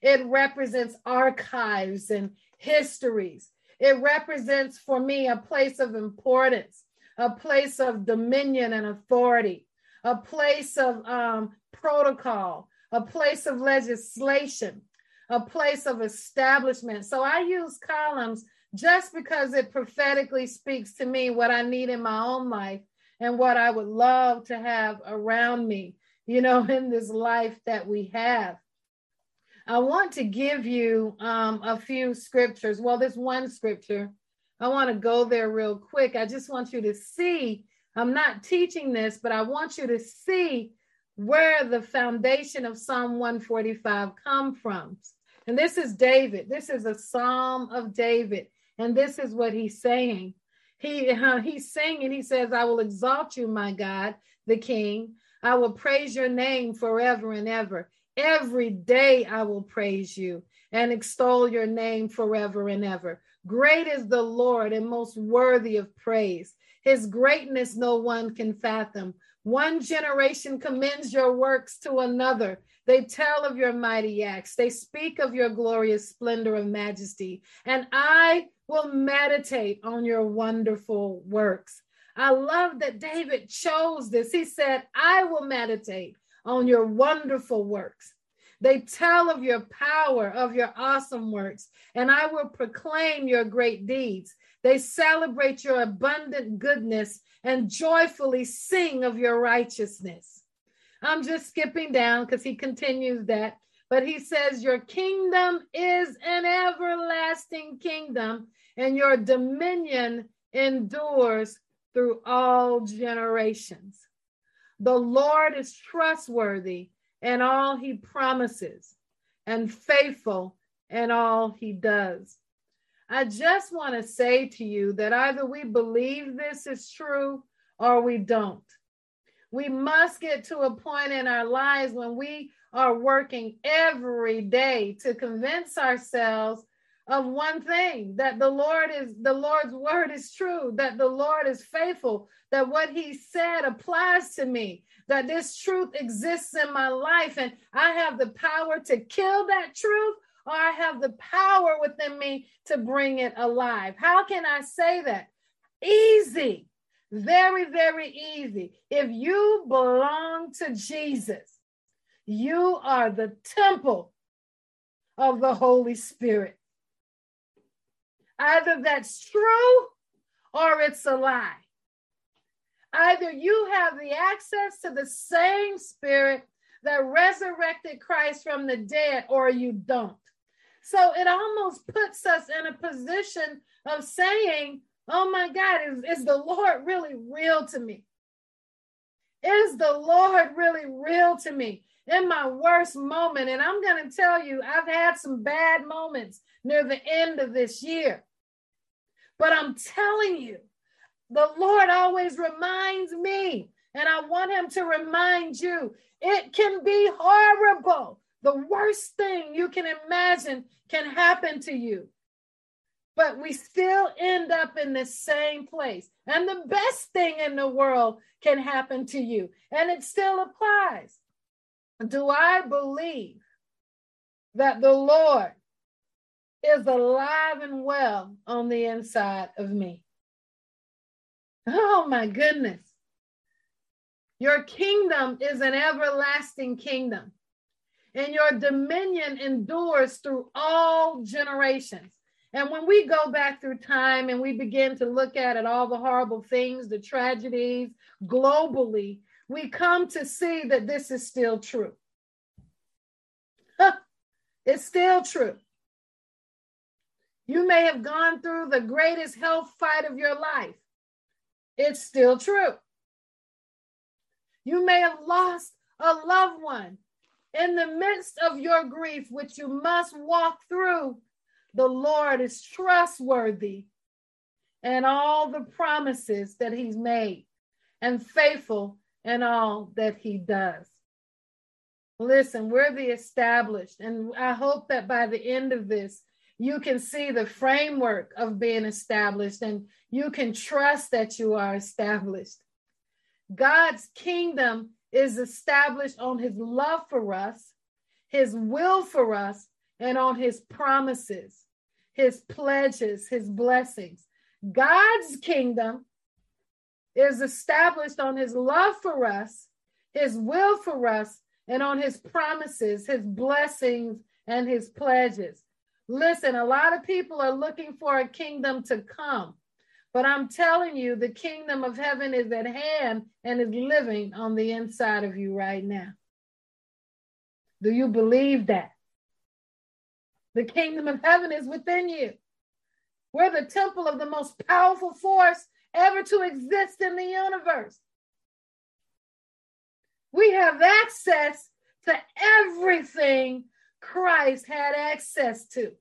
It represents archives and histories. It represents for me a place of importance, a place of dominion and authority, a place of um, protocol, a place of legislation, a place of establishment. So I use columns just because it prophetically speaks to me what I need in my own life and what I would love to have around me, you know, in this life that we have. I want to give you um, a few scriptures. Well, there's one scripture. I want to go there real quick. I just want you to see. I'm not teaching this, but I want you to see where the foundation of Psalm 145 come from. And this is David. This is a psalm of David. And this is what he's saying. He uh, he's singing. He says, "I will exalt you, my God, the King. I will praise your name forever and ever. Every day I will praise you and extol your name forever and ever. Great is the Lord and most worthy of praise. His greatness no one can fathom. One generation commends your works to another. They tell of your mighty acts. They speak of your glorious splendor of majesty. And I will meditate on your wonderful works. I love that David chose this. He said, I will meditate on your wonderful works. They tell of your power, of your awesome works, and I will proclaim your great deeds. They celebrate your abundant goodness and joyfully sing of your righteousness. I'm just skipping down because he continues that. But he says, Your kingdom is an everlasting kingdom, and your dominion endures through all generations. The Lord is trustworthy in all he promises and faithful in all he does. I just want to say to you that either we believe this is true or we don't. We must get to a point in our lives when we are working every day to convince ourselves of one thing that the Lord is the Lord's word is true, that the Lord is faithful, that what he said applies to me, that this truth exists in my life, and I have the power to kill that truth, or I have the power within me to bring it alive. How can I say that? Easy, very, very easy. If you belong to Jesus, you are the temple of the Holy Spirit. Either that's true or it's a lie. Either you have the access to the same spirit that resurrected Christ from the dead or you don't. So it almost puts us in a position of saying, Oh my God, is, is the Lord really real to me? Is the Lord really real to me? in my worst moment. And I'm going to tell you, I've had some bad moments near the end of this year. But I'm telling you, the Lord always reminds me, and I want Him to remind you it can be horrible. The worst thing you can imagine can happen to you. But we still end up in the same place. And the best thing in the world can happen to you. And it still applies do I believe that the Lord is alive and well on the inside of me? Oh my goodness. Your kingdom is an everlasting kingdom, and your dominion endures through all generations. And when we go back through time and we begin to look at it, all the horrible things, the tragedies globally, we come to see that this is still true. it's still true. You may have gone through the greatest health fight of your life. It's still true. You may have lost a loved one in the midst of your grief, which you must walk through. The Lord is trustworthy and all the promises that He's made and faithful in all that he does. Listen, we're the established, and I hope that by the end of this, you can see the framework of being established and you can trust that you are established. God's kingdom is established on his love for us, his will for us, and on his promises, his pledges, his blessings. God's kingdom is established on his love for us, his will for us, and on his promises, his blessings, and his pledges. Listen, a lot of people are looking for a kingdom to come, but I'm telling you, the kingdom of heaven is at hand and is living on the inside of you right now. Do you believe that? The kingdom of heaven is within you. We're the temple of the most powerful force ever to exist in the universe. We have access to everything Christ had access to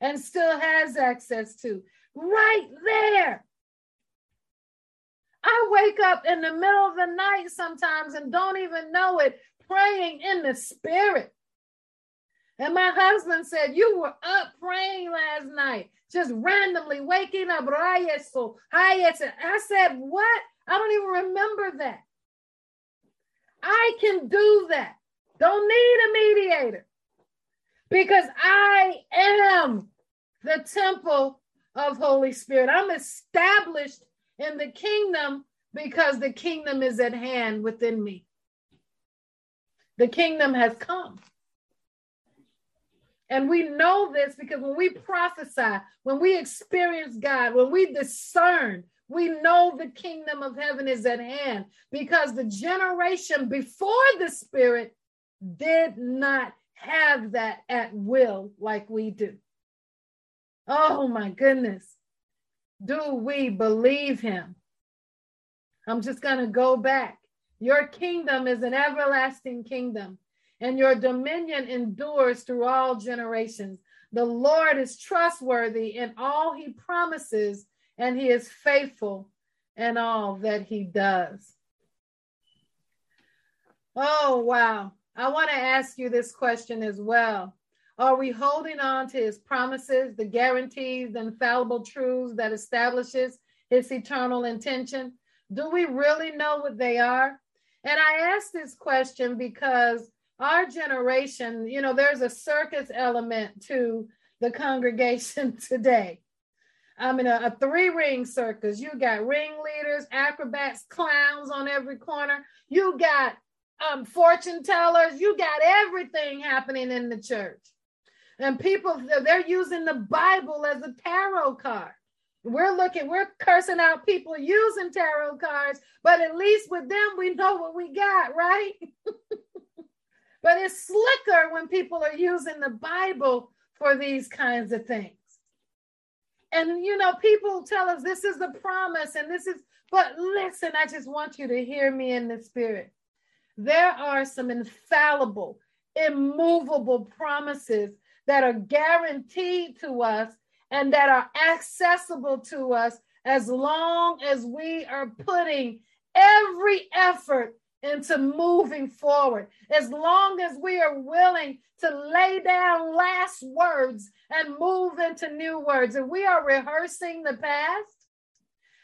and still has access to right there. I wake up in the middle of the night sometimes and don't even know it, praying in the spirit. And my husband said, You were up praying last night, just randomly waking up. I said, What? I don't even remember that. I can do that. Don't need a mediator because I am the temple of Holy Spirit. I'm established in the kingdom because the kingdom is at hand within me. The kingdom has come. And we know this because when we prophesy, when we experience God, when we discern, we know the kingdom of heaven is at hand because the generation before the Spirit did not have that at will like we do. Oh my goodness. Do we believe him? I'm just going to go back. Your kingdom is an everlasting kingdom and your dominion endures through all generations. The Lord is trustworthy in all he promises, and he is faithful in all that he does. Oh, wow. I want to ask you this question as well. Are we holding on to his promises, the guarantees, the infallible truths that establishes his eternal intention? Do we really know what they are? And I ask this question because our generation, you know, there's a circus element to the congregation today. I mean, a, a three ring circus. You got ringleaders, acrobats, clowns on every corner. You got um, fortune tellers. You got everything happening in the church. And people, they're using the Bible as a tarot card. We're looking, we're cursing out people using tarot cards, but at least with them, we know what we got, right? but it's slicker when people are using the Bible for these kinds of things. And, you know, people tell us this is the promise and this is, but listen, I just want you to hear me in the spirit. There are some infallible, immovable promises that are guaranteed to us and that are accessible to us as long as we are putting every effort into moving forward, as long as we are willing to lay down last words and move into new words. If we are rehearsing the past,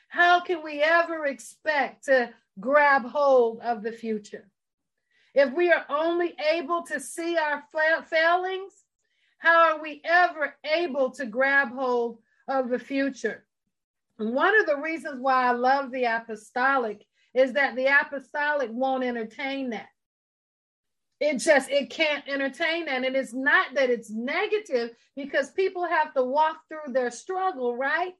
how can we ever expect to grab hold of the future? If we are only able to see our failings, how are we ever able to grab hold of the future? one of the reasons why I love the apostolic is that the apostolic won't entertain that. It just it can't entertain that. And it's not that it's negative because people have to walk through their struggle, right?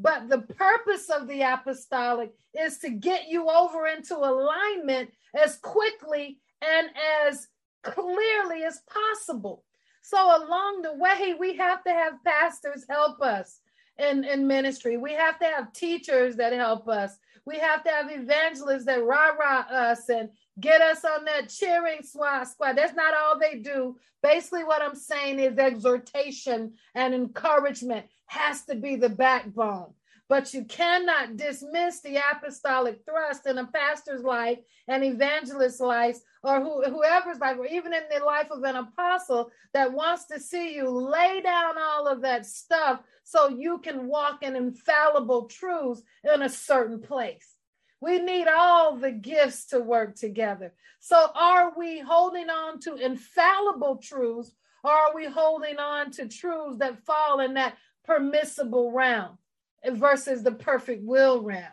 But the purpose of the apostolic is to get you over into alignment as quickly and as clearly as possible. So along the way, we have to have pastors help us in, in ministry. We have to have teachers that help us. We have to have evangelists that rah-rah us and get us on that cheering squad. squad. That's not all they do. Basically, what I'm saying is exhortation and encouragement has to be the backbone but you cannot dismiss the apostolic thrust in a pastor's life, an evangelist's life, or who, whoever's life, or even in the life of an apostle that wants to see you lay down all of that stuff so you can walk in infallible truths in a certain place. We need all the gifts to work together. So, are we holding on to infallible truths, or are we holding on to truths that fall in that permissible realm? versus the perfect will realm.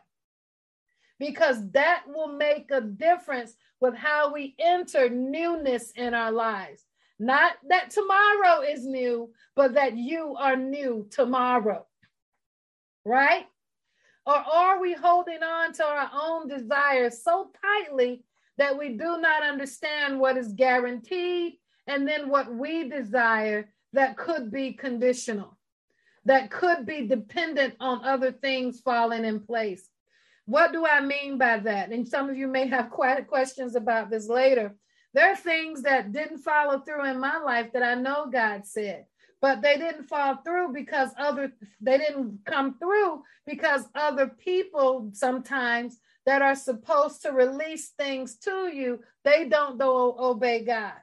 Because that will make a difference with how we enter newness in our lives. Not that tomorrow is new, but that you are new tomorrow. Right? Or are we holding on to our own desires so tightly that we do not understand what is guaranteed and then what we desire that could be conditional? That could be dependent on other things falling in place. What do I mean by that? And some of you may have quite questions about this later. There are things that didn't follow through in my life that I know God said, but they didn't fall through because other they didn't come through because other people sometimes that are supposed to release things to you, they don't do, obey God.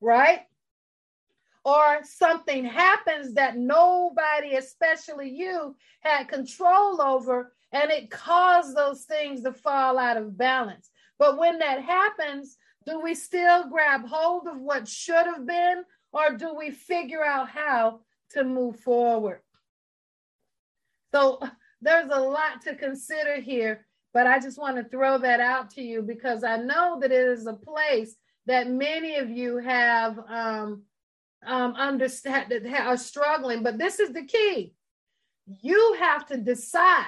Right? Or something happens that nobody, especially you, had control over, and it caused those things to fall out of balance. But when that happens, do we still grab hold of what should have been, or do we figure out how to move forward? So there's a lot to consider here, but I just want to throw that out to you because I know that it is a place that many of you have um, um, understand that are struggling. But this is the key: you have to decide.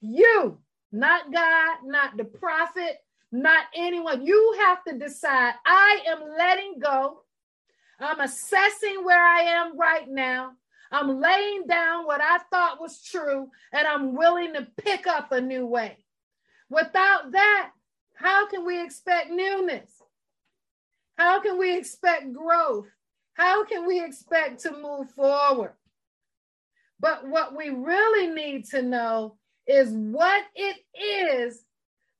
You, not God, not the prophet, not anyone. You have to decide. I am letting go. I'm assessing where I am right now. I'm laying down what I thought was true, and I'm willing to pick up a new way. Without that, how can we expect newness? How can we expect growth? How can we expect to move forward? But what we really need to know is what it is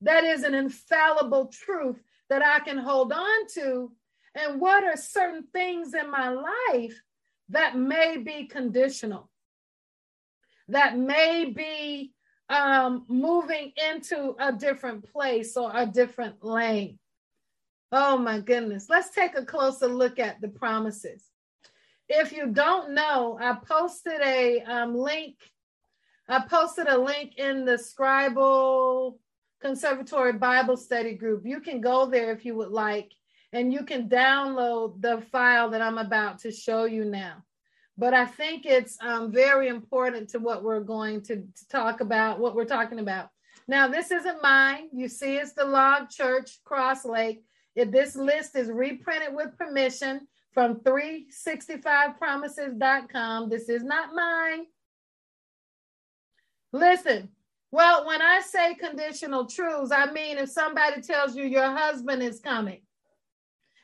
that is an infallible truth that I can hold on to And what are certain things in my life that may be conditional, that may be um, moving into a different place or a different lane? Oh my goodness. Let's take a closer look at the promises. If you don't know, I posted a um, link. I posted a link in the Scribal Conservatory Bible Study group. You can go there if you would like, and you can download the file that I'm about to show you now. But I think it's um, very important to what we're going to, to talk about, what we're talking about. Now, this isn't mine. You see, it's the Log Church Cross Lake. If this list is reprinted with permission from 365promises.com, this is not mine. Listen, well, when I say conditional truths, I mean if somebody tells you your husband is coming,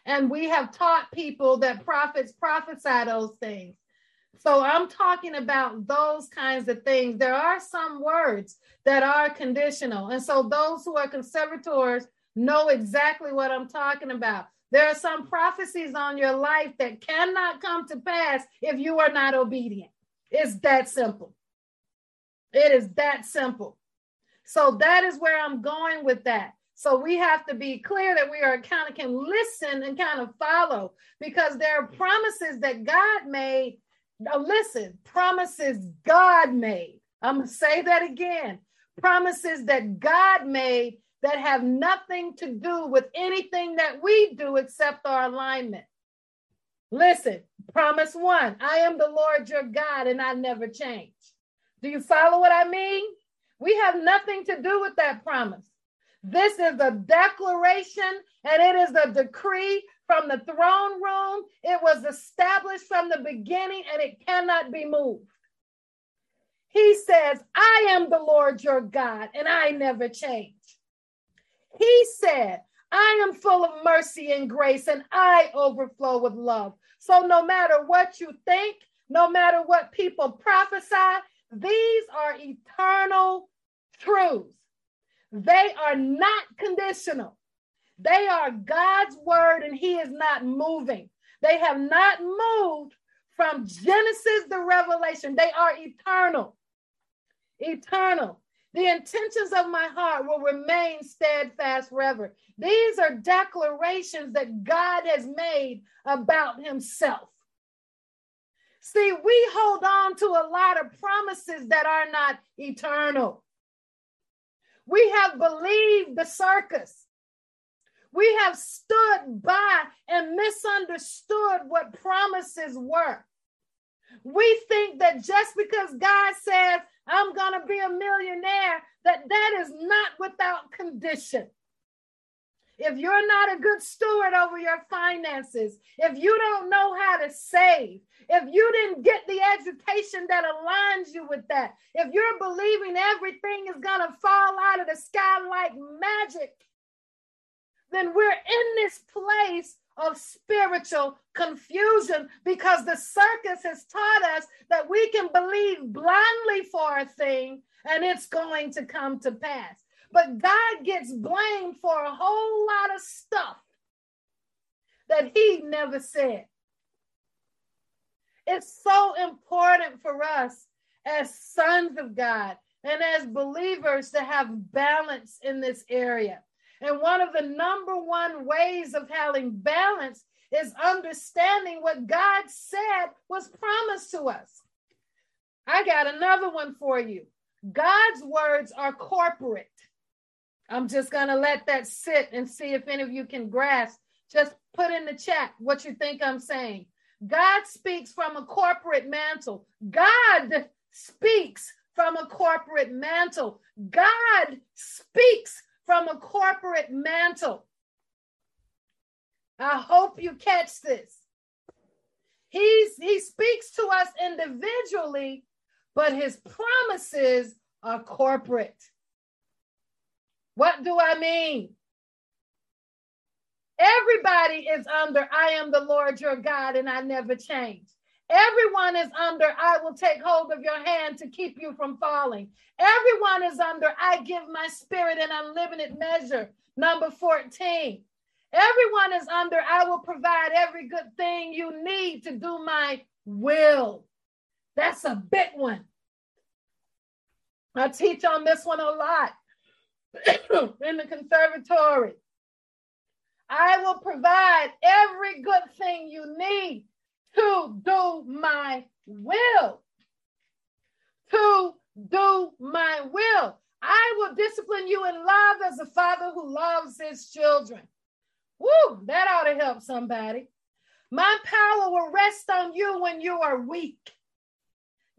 and we have taught people that prophets prophesy those things. So I'm talking about those kinds of things. There are some words that are conditional. And so those who are conservators know exactly what I'm talking about. There are some prophecies on your life that cannot come to pass if you are not obedient. It's that simple. It is that simple. So that is where I'm going with that. So we have to be clear that we are kind of can listen and kind of follow because there are promises that God made. Now listen, promises God made. I'm to say that again. Promises that God made that have nothing to do with anything that we do except our alignment. Listen, promise one I am the Lord your God and I never change. Do you follow what I mean? We have nothing to do with that promise. This is a declaration and it is a decree from the throne room. It was established from the beginning and it cannot be moved. He says, I am the Lord your God and I never change. He said, I am full of mercy and grace, and I overflow with love. So, no matter what you think, no matter what people prophesy, these are eternal truths. They are not conditional. They are God's word, and He is not moving. They have not moved from Genesis to Revelation. They are eternal. Eternal. The intentions of my heart will remain steadfast forever. These are declarations that God has made about himself. See, we hold on to a lot of promises that are not eternal. We have believed the circus. We have stood by and misunderstood what promises were. We think that just because God says, I'm going to be a millionaire, that that is not without condition. If you're not a good steward over your finances, if you don't know how to save, if you didn't get the education that aligns you with that, if you're believing everything is going to fall out of the sky like magic, then we're in this place of spiritual confusion because the circus has taught us that we can believe blindly for a thing and it's going to come to pass. But God gets blamed for a whole lot of stuff that He never said. It's so important for us as sons of God and as believers to have balance in this area. And one of the number one ways of having balance is understanding what God said was promised to us. I got another one for you. God's words are corporate. I'm just going to let that sit and see if any of you can grasp. Just put in the chat what you think I'm saying. God speaks from a corporate mantle. God speaks from a corporate mantle. God speaks from a corporate mantle. I hope you catch this. He's, he speaks to us individually, but his promises are corporate. What do I mean? Everybody is under, I am the Lord your God and I never change. Everyone is under, I will take hold of your hand to keep you from falling. Everyone is under, I give my spirit in unlimited measure. Number 14. Everyone is under, I will provide every good thing you need to do my will. That's a big one. I teach on this one a lot in the conservatory. I will provide every good thing you need to do my will. To do my will. I will discipline you in love as a father who loves his children. Woo, that ought to help somebody. My power will rest on you when you are weak.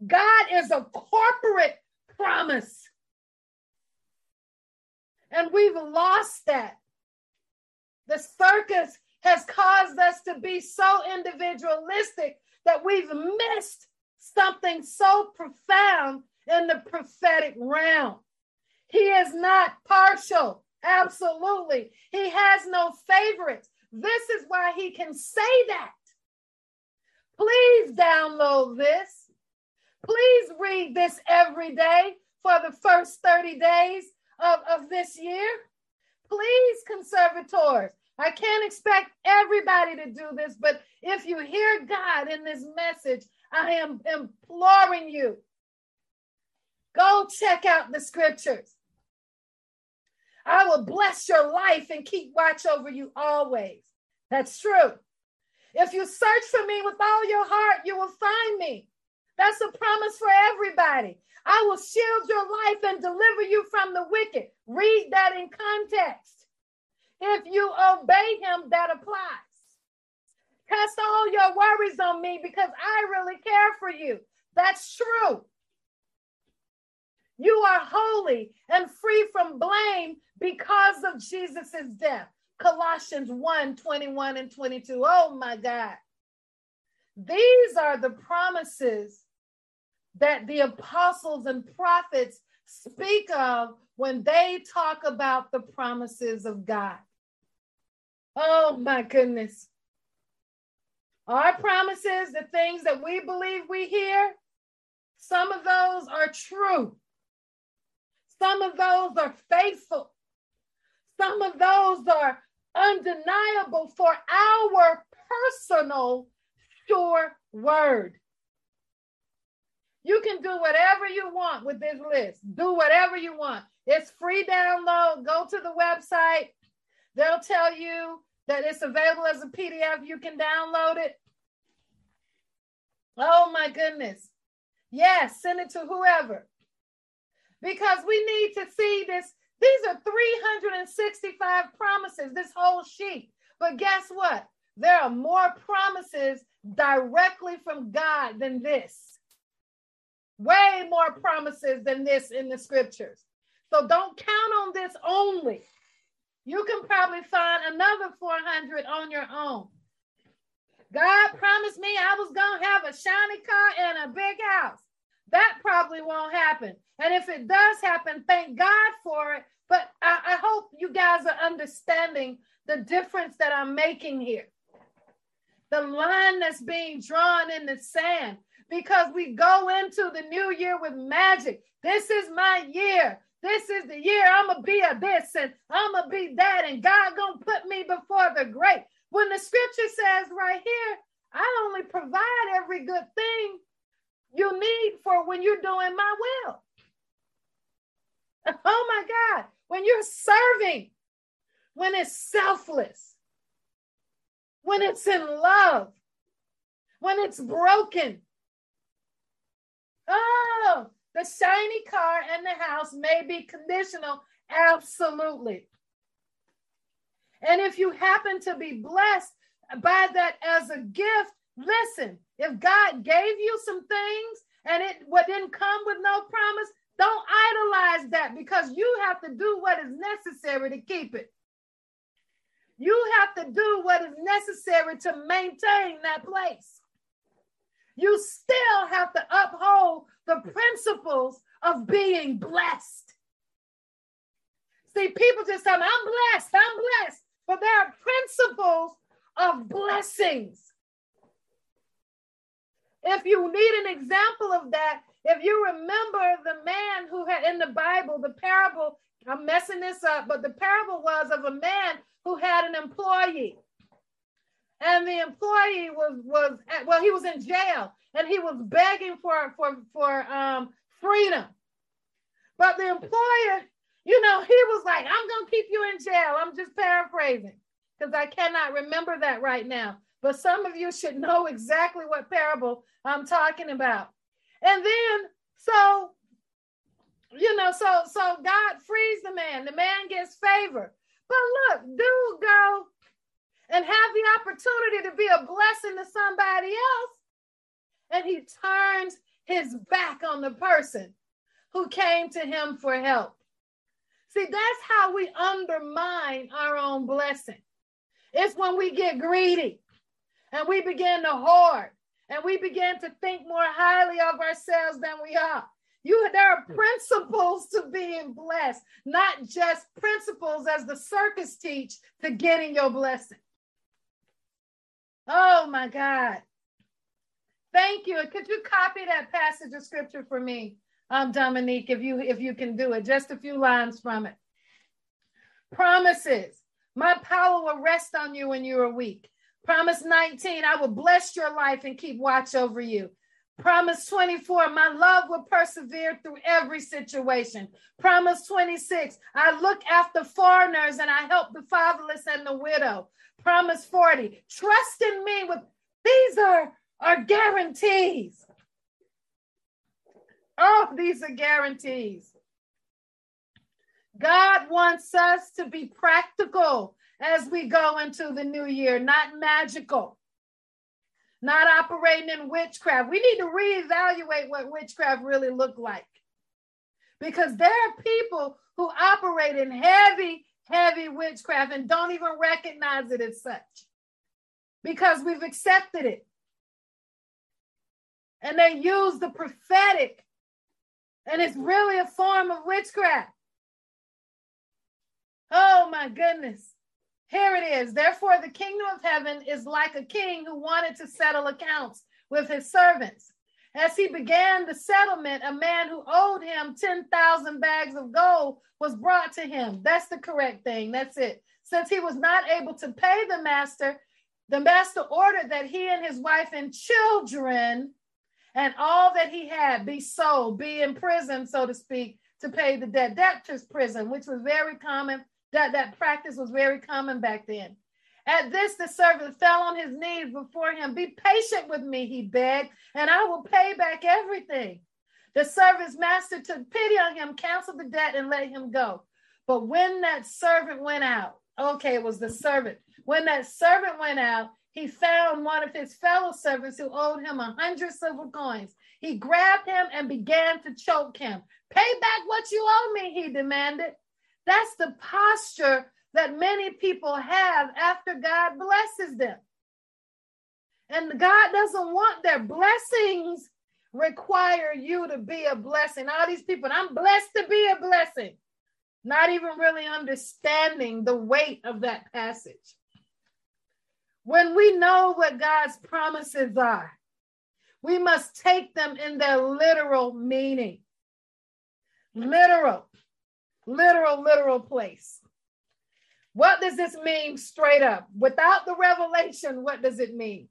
God is a corporate promise. And we've lost that. The circus has caused us to be so individualistic that we've missed something so profound in the prophetic realm. He is not partial. Absolutely. He has no favorites. This is why he can say that. Please download this. Please read this every day for the first 30 days of, of this year. Please, conservators. I can't expect everybody to do this, but if you hear God in this message, I am imploring you go check out the scriptures. I will bless your life and keep watch over you always. That's true. If you search for me with all your heart, you will find me. That's a promise for everybody. I will shield your life and deliver you from the wicked. Read that in context. If you obey him, that applies. Cast all your worries on me because I really care for you. That's true. You are holy and free from blame because of Jesus' death. Colossians 1 21 and 22. Oh my God. These are the promises that the apostles and prophets speak of when they talk about the promises of God. Oh my goodness. Our promises, the things that we believe we hear, some of those are true. Some of those are faithful. Some of those are undeniable for our personal sure word. You can do whatever you want with this list. Do whatever you want. It's free download. Go to the website. They'll tell you that it's available as a PDF. You can download it. Oh my goodness. Yes, send it to whoever. Because we need to see this. These are 365 promises, this whole sheet. But guess what? There are more promises directly from God than this. Way more promises than this in the scriptures. So don't count on this only. You can probably find another 400 on your own. God promised me I was going to have a shiny car and a big house. That probably won't happen. And if it does happen, thank God for it. But I, I hope you guys are understanding the difference that I'm making here. The line that's being drawn in the sand because we go into the new year with magic. This is my year. This is the year I'm gonna be a this and I'm gonna be that, and God gonna put me before the great. When the scripture says right here, I only provide every good thing you need for when you're doing my will. Oh my God, when you're serving, when it's selfless, when it's in love, when it's broken, the shiny car and the house may be conditional. Absolutely. And if you happen to be blessed by that as a gift, listen, if God gave you some things and it what didn't come with no promise, don't idolize that because you have to do what is necessary to keep it. You have to do what is necessary to maintain that place you still have to uphold the principles of being blessed. See, people just tell me, I'm blessed, I'm blessed, but there are principles of blessings. If you need an example of that, If you remember the man who had in the Bible, the parable, I'm messing this up, but the parable was of a man who had an employee. And the employee was was well, he was in jail and he was begging for for for um freedom. But the employer, you know, he was like, I'm gonna keep you in jail. I'm just paraphrasing because I cannot remember that right now. But some of you should know exactly what parable I'm talking about. And then so you know, so so God frees the man. The man gets favor. But look, dude go and have the opportunity to be a blessing to somebody else. And he turns his back on the person who came to him for help. See, that's how we undermine our own blessing. It's when we get greedy and we begin to hoard and we begin to think more highly of ourselves than we are. You, there are hmm. principles to being blessed, not just principles as the circus teach to getting your blessing. Oh my God. Thank you. Could you copy that passage of scripture for me, um, Dominique, if you if you can do it, just a few lines from it. Promises. My power will rest on you when you are weak. Promise 19, I will bless your life and keep watch over you. Promise 24, my love will persevere through every situation. Promise 26, I look after foreigners and I help the fatherless and the widow. Promise 40, trust in me with these are, are guarantees. Oh, these are guarantees. God wants us to be practical as we go into the new year, not magical not operating in witchcraft. We need to reevaluate what witchcraft really looked like. Because there are people who operate in heavy, heavy witchcraft and don't even recognize it as such because we've accepted it. And they use the prophetic, and it's really a form of witchcraft. Oh my goodness. Here it is. Therefore, the kingdom of heaven is like a king who wanted to settle accounts with his servants. As he began the settlement, a man who owed him 10,000 bags of gold was brought to him. That's the correct thing. That's it. Since he was not able to pay the master, the master ordered that he and his wife and children and all that he had be sold, be in prison, so to speak, to pay the debt. Debtor's prison, which was very common that, that practice was very common back then. At this, the servant fell on his knees before him. Be patient with me, he begged, and I will pay back everything. The servant's master took pity on him, canceled the debt, and let him go. But when that servant went out, okay, it was the servant. When that servant went out, he found one of his fellow servants who owed him a hundred silver coins. He grabbed him and began to choke him. Pay back what you owe me, he demanded. That's the posture that many people have after God blesses them. And God doesn't want their blessings require you to be a blessing. All these people, I'm blessed to be a blessing, not even really understanding the weight of that passage. When we know what God's promises are, we must take them in their literal meaning. Literal literal, literal place. What does this mean straight up? Without the revelation, what does it mean?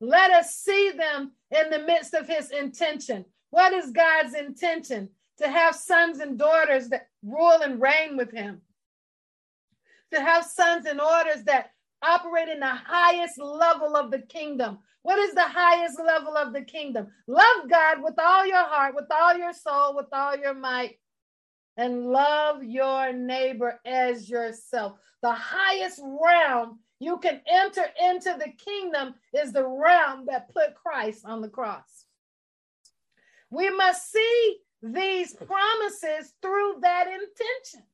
Let us see them in the midst of his intention. What is God's intention? To have sons and daughters that rule and reign with him. To have sons and daughters that operate in the highest level of the kingdom. What is the highest level of the kingdom? Love God with all your heart, with all your soul, with all your might, and love your neighbor as yourself. The highest realm you can enter into the kingdom is the realm that put Christ on the cross. We must see these promises through that intention.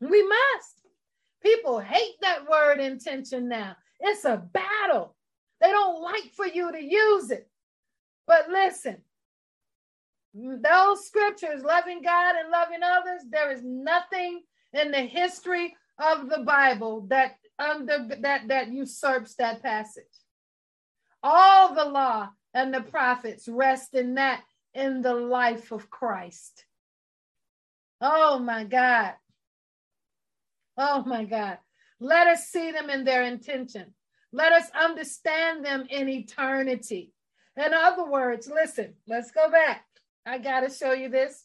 We must. People hate that word intention now. It's a battle. They don't like for you to use it. But listen, those scriptures, loving God and loving others, there is nothing in the history of the Bible that under that that usurps that passage. All the law and the prophets rest in that in the life of Christ. Oh my God. Oh my God. Let us see them in their intention. Let us understand them in eternity. In other words, listen, let's go back. I got to show you this.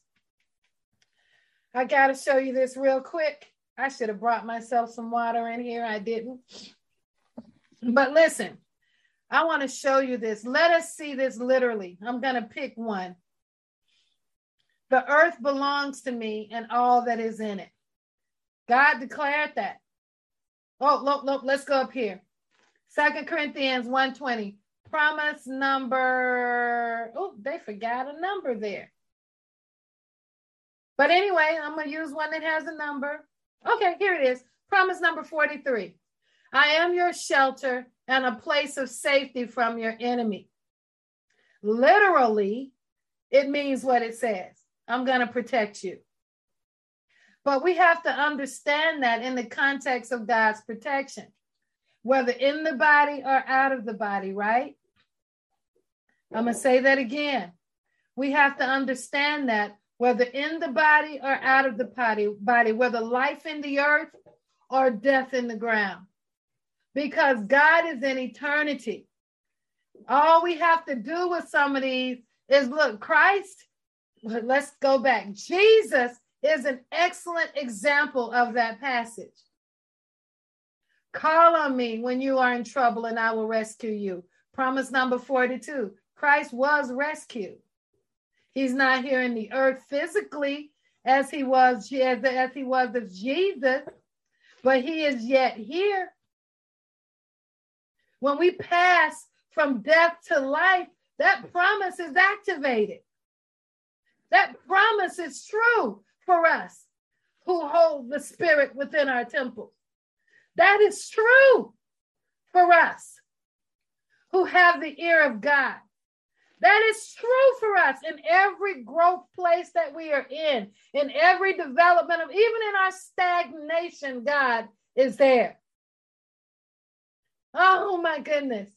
I got to show you this real quick. I should have brought myself some water in here. I didn't. But listen, I want to show you this. Let us see this literally. I'm going to pick one. The earth belongs to me and all that is in it. God declared that. Oh, look, look, let's go up here. Second Corinthians 120. Promise number. Oh, they forgot a number there. But anyway, I'm going to use one that has a number. Okay, here it is. Promise number 43. I am your shelter and a place of safety from your enemy. Literally, it means what it says I'm going to protect you. But we have to understand that in the context of God's protection, whether in the body or out of the body, right? I'm going to say that again. We have to understand that whether in the body or out of the body, body, whether life in the earth or death in the ground. Because God is in eternity. All we have to do with some of these is look, Christ, let's go back. Jesus is an excellent example of that passage. Call on me when you are in trouble and I will rescue you. Promise number 42 Christ was rescued. He's not here in the earth physically as he was as, as he was of Jesus, but he is yet here. When we pass from death to life, that promise is activated. That promise is true for us who hold the Spirit within our temples. That is true for us who have the ear of God. That is true for us in every growth place that we are in, in every development of, even in our stagnation, God is there. Oh my goodness.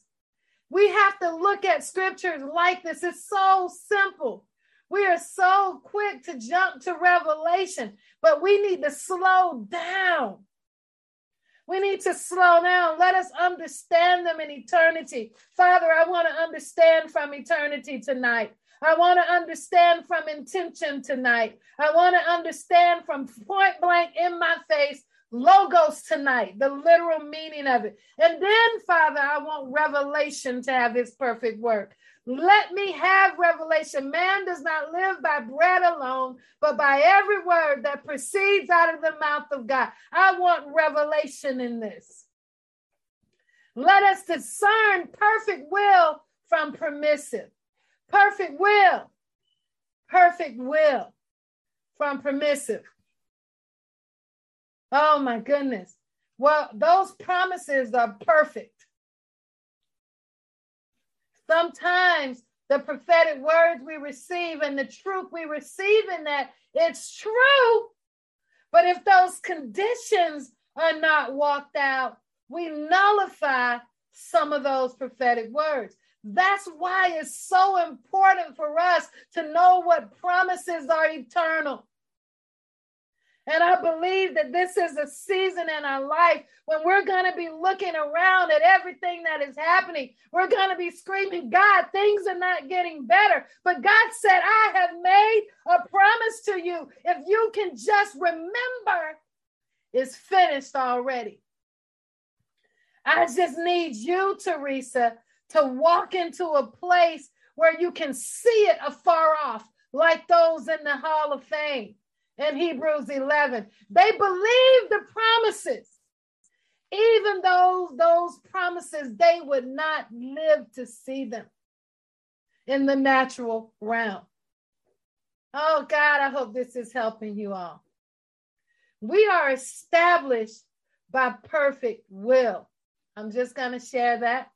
We have to look at scriptures like this. It's so simple. We are so quick to jump to revelation, but we need to slow down we need to slow down. Let us understand them in eternity. Father, I want to understand from eternity tonight. I want to understand from intention tonight. I want to understand from point blank in my face logos tonight, the literal meaning of it. And then, Father, I want revelation to have its perfect work. Let me have revelation. Man does not live by bread alone, but by every word that proceeds out of the mouth of God. I want revelation in this. Let us discern perfect will from permissive. Perfect will. Perfect will from permissive. Oh my goodness. Well, those promises are perfect. Sometimes the prophetic words we receive and the truth we receive in that, it's true. But if those conditions are not walked out, we nullify some of those prophetic words. That's why it's so important for us to know what promises are eternal. And I believe that this is a season in our life when we're going to be looking around at everything that is happening. We're going to be screaming, God, things are not getting better. But God said, I have made a promise to you. If you can just remember, it's finished already. I just need you, Teresa, to walk into a place where you can see it afar off, like those in the Hall of Fame in Hebrews 11. They believed the promises. Even though those promises, they would not live to see them in the natural realm. Oh, God, I hope this is helping you all. We are established by perfect will. I'm just going to share that.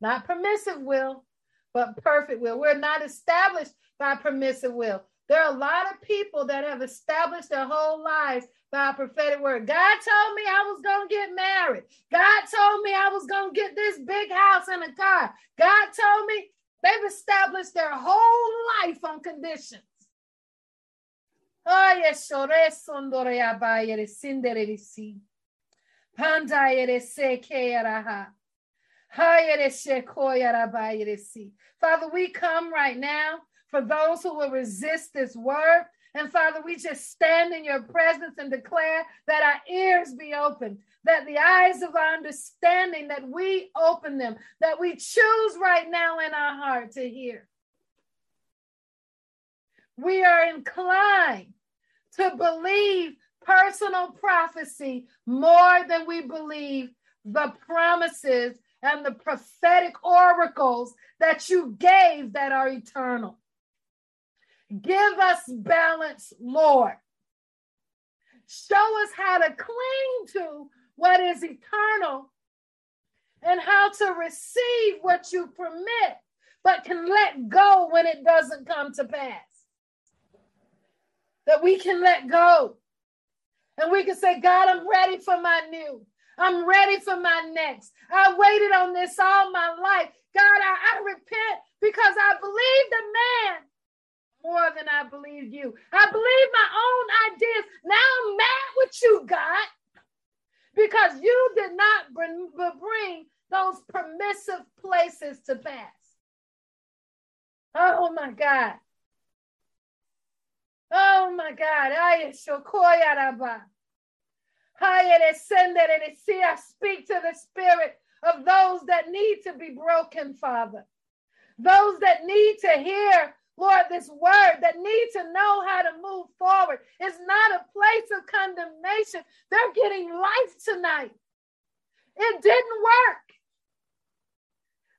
Not permissive will, but perfect will. We're not established by permissive will. There are a lot of people that have established their whole lives by a prophetic word. God told me I was going to get married. God told me I was going to get this big house and a car. God told me They've established their whole life on conditions. Father, we come right now for those who will resist this word. And Father, we just stand in your presence and declare that our ears be open, that the eyes of our understanding, that we open them, that we choose right now in our heart to hear. We are inclined to believe personal prophecy more than we believe the promises and the prophetic oracles that you gave that are eternal. Give us balance, Lord. Show us how to cling to what is eternal and how to receive what you permit, but can let go when it doesn't come to pass. That we can let go. And we can say, God, I'm ready for my new. I'm ready for my next. I waited on this all my life. God, I, I repent because I believed the man more than I believe you. I believe my own ideas. Now I'm mad with you, God, because you did not bring, those permissive places to pass. Oh my God. Oh my God. I speak to the spirit of those that need to be broken, Father. Those that need to hear, Lord, this word, that need to know how to move forward. is not a place of condemnation. They're getting life tonight. It didn't work.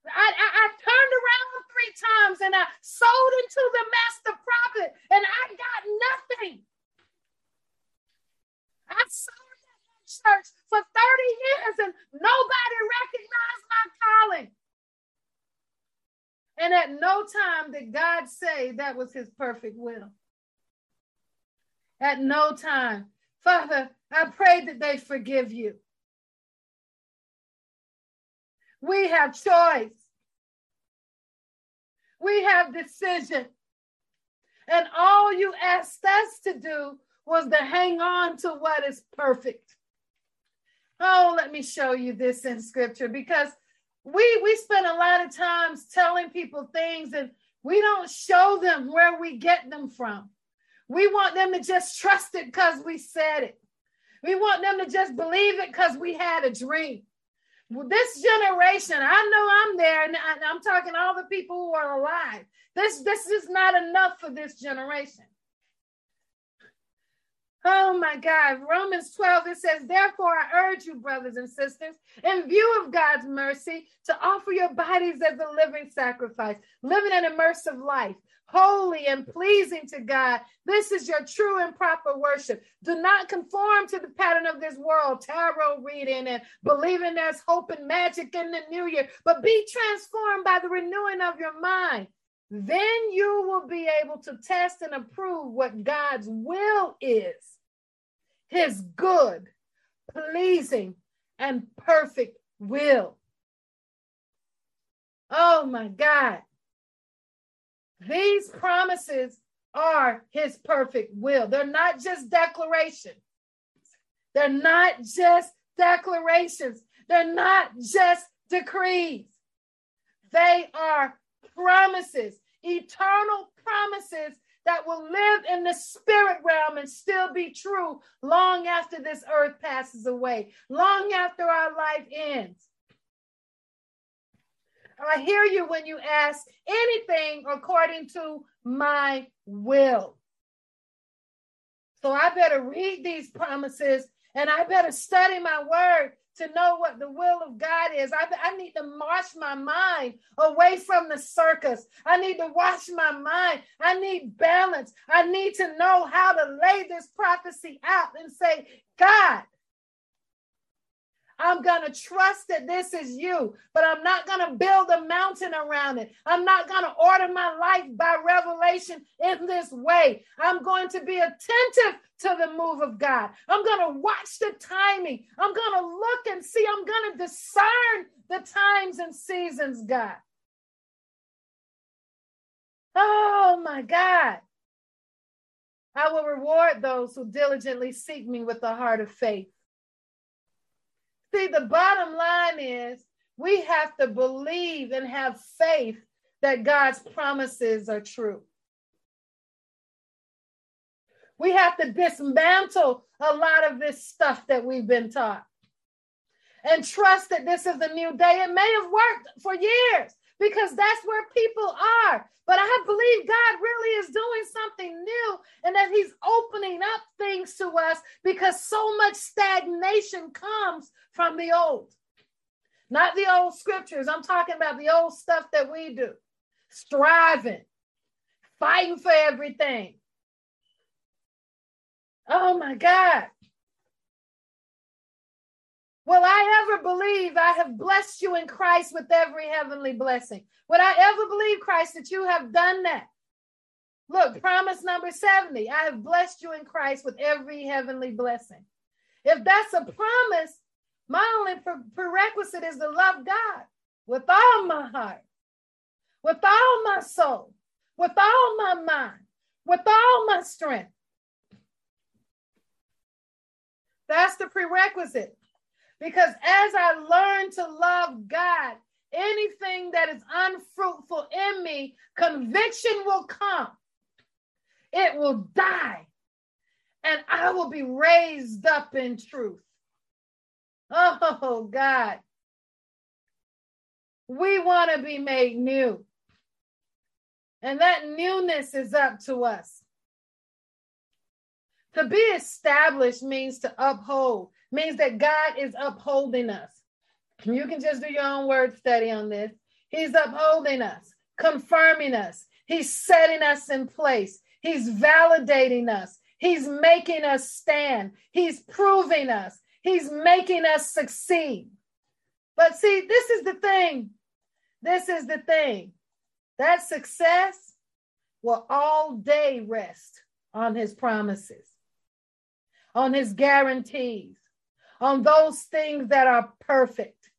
I, I, I, turned around three times and I sold into the master prophet and I got nothing. I sold in church for 30 years and nobody recognized my calling. And at no time did God say that was his perfect will. At no time. Father, I pray that they forgive you. We have choice. We have decision. And all you asked us to do was to hang on to what is perfect. Oh, let me show you this in scripture because we we spend a lot of times telling people things and we don't show them where we get them from. We want them to just trust it because we said it. We want them to just believe it because we had a dream this generation, I know I'm there, and I'm talking all the people who are alive. This this is not enough for this generation. Oh my God. Romans 12, it says, Therefore, I urge you, brothers and sisters, in view of God's mercy, to offer your bodies as a living sacrifice, living an immersive life, holy and pleasing to God. This is your true and proper worship. Do not conform to the pattern of this world, tarot reading and believing there's hope and magic in the new year, but be transformed by the renewing of your mind. Then you will be able to test and approve what God's will is his good, pleasing, and perfect will. Oh my God. These promises are his perfect will. They're not just declarations. They're not just declarations. They're not just decrees. They are promises, eternal promises that will live in the spirit realm and still be true long after this earth passes away, long after our life ends. I hear you when you ask anything according to my will. So I better read these promises and I better study my word to know what the will of God is. I, I need to wash my mind away from the circus. I need to wash my mind. I need balance. I need to know how to lay this prophecy out and say, God, I'm going to trust that this is you, but I'm not going to build a mountain around it. I'm not going to order my life by revelation in this way. I'm going to be attentive to the move of God. I'm going to watch the timing. I'm going to look and see. I'm going to discern the times and seasons, God. Oh my God. I will reward those who diligently seek me with a heart of faith. See, the bottom line is we have to believe and have faith that God's promises are true. We have to dismantle a lot of this stuff that we've been taught and trust that this is a new day. It may have worked for years because that's where people are. But I believe God really is doing something new and that He's opening up things to us because so much stagnation comes from the old. Not the old scriptures. I'm talking about the old stuff that we do striving, fighting for everything. Oh my God. Will I ever believe I have blessed you in Christ with every heavenly blessing? Would I ever believe, Christ, that you have done that? Look, promise number 70 I have blessed you in Christ with every heavenly blessing. If that's a promise, my only prerequisite is to love God with all my heart, with all my soul, with all my mind, with all my strength. That's the prerequisite. Because as I learn to love God, anything that is unfruitful in me, conviction will come. It will die. And I will be raised up in truth. Oh, God. We want to be made new. And that newness is up to us. To be established means to uphold, means that God is upholding us. You can just do your own word study on this. He's upholding us, confirming us. He's setting us in place. He's validating us. He's making us stand. He's proving us. He's making us succeed. But see, this is the thing. This is the thing. That success will all day rest on his promises, on his guarantees, on those things that are perfect.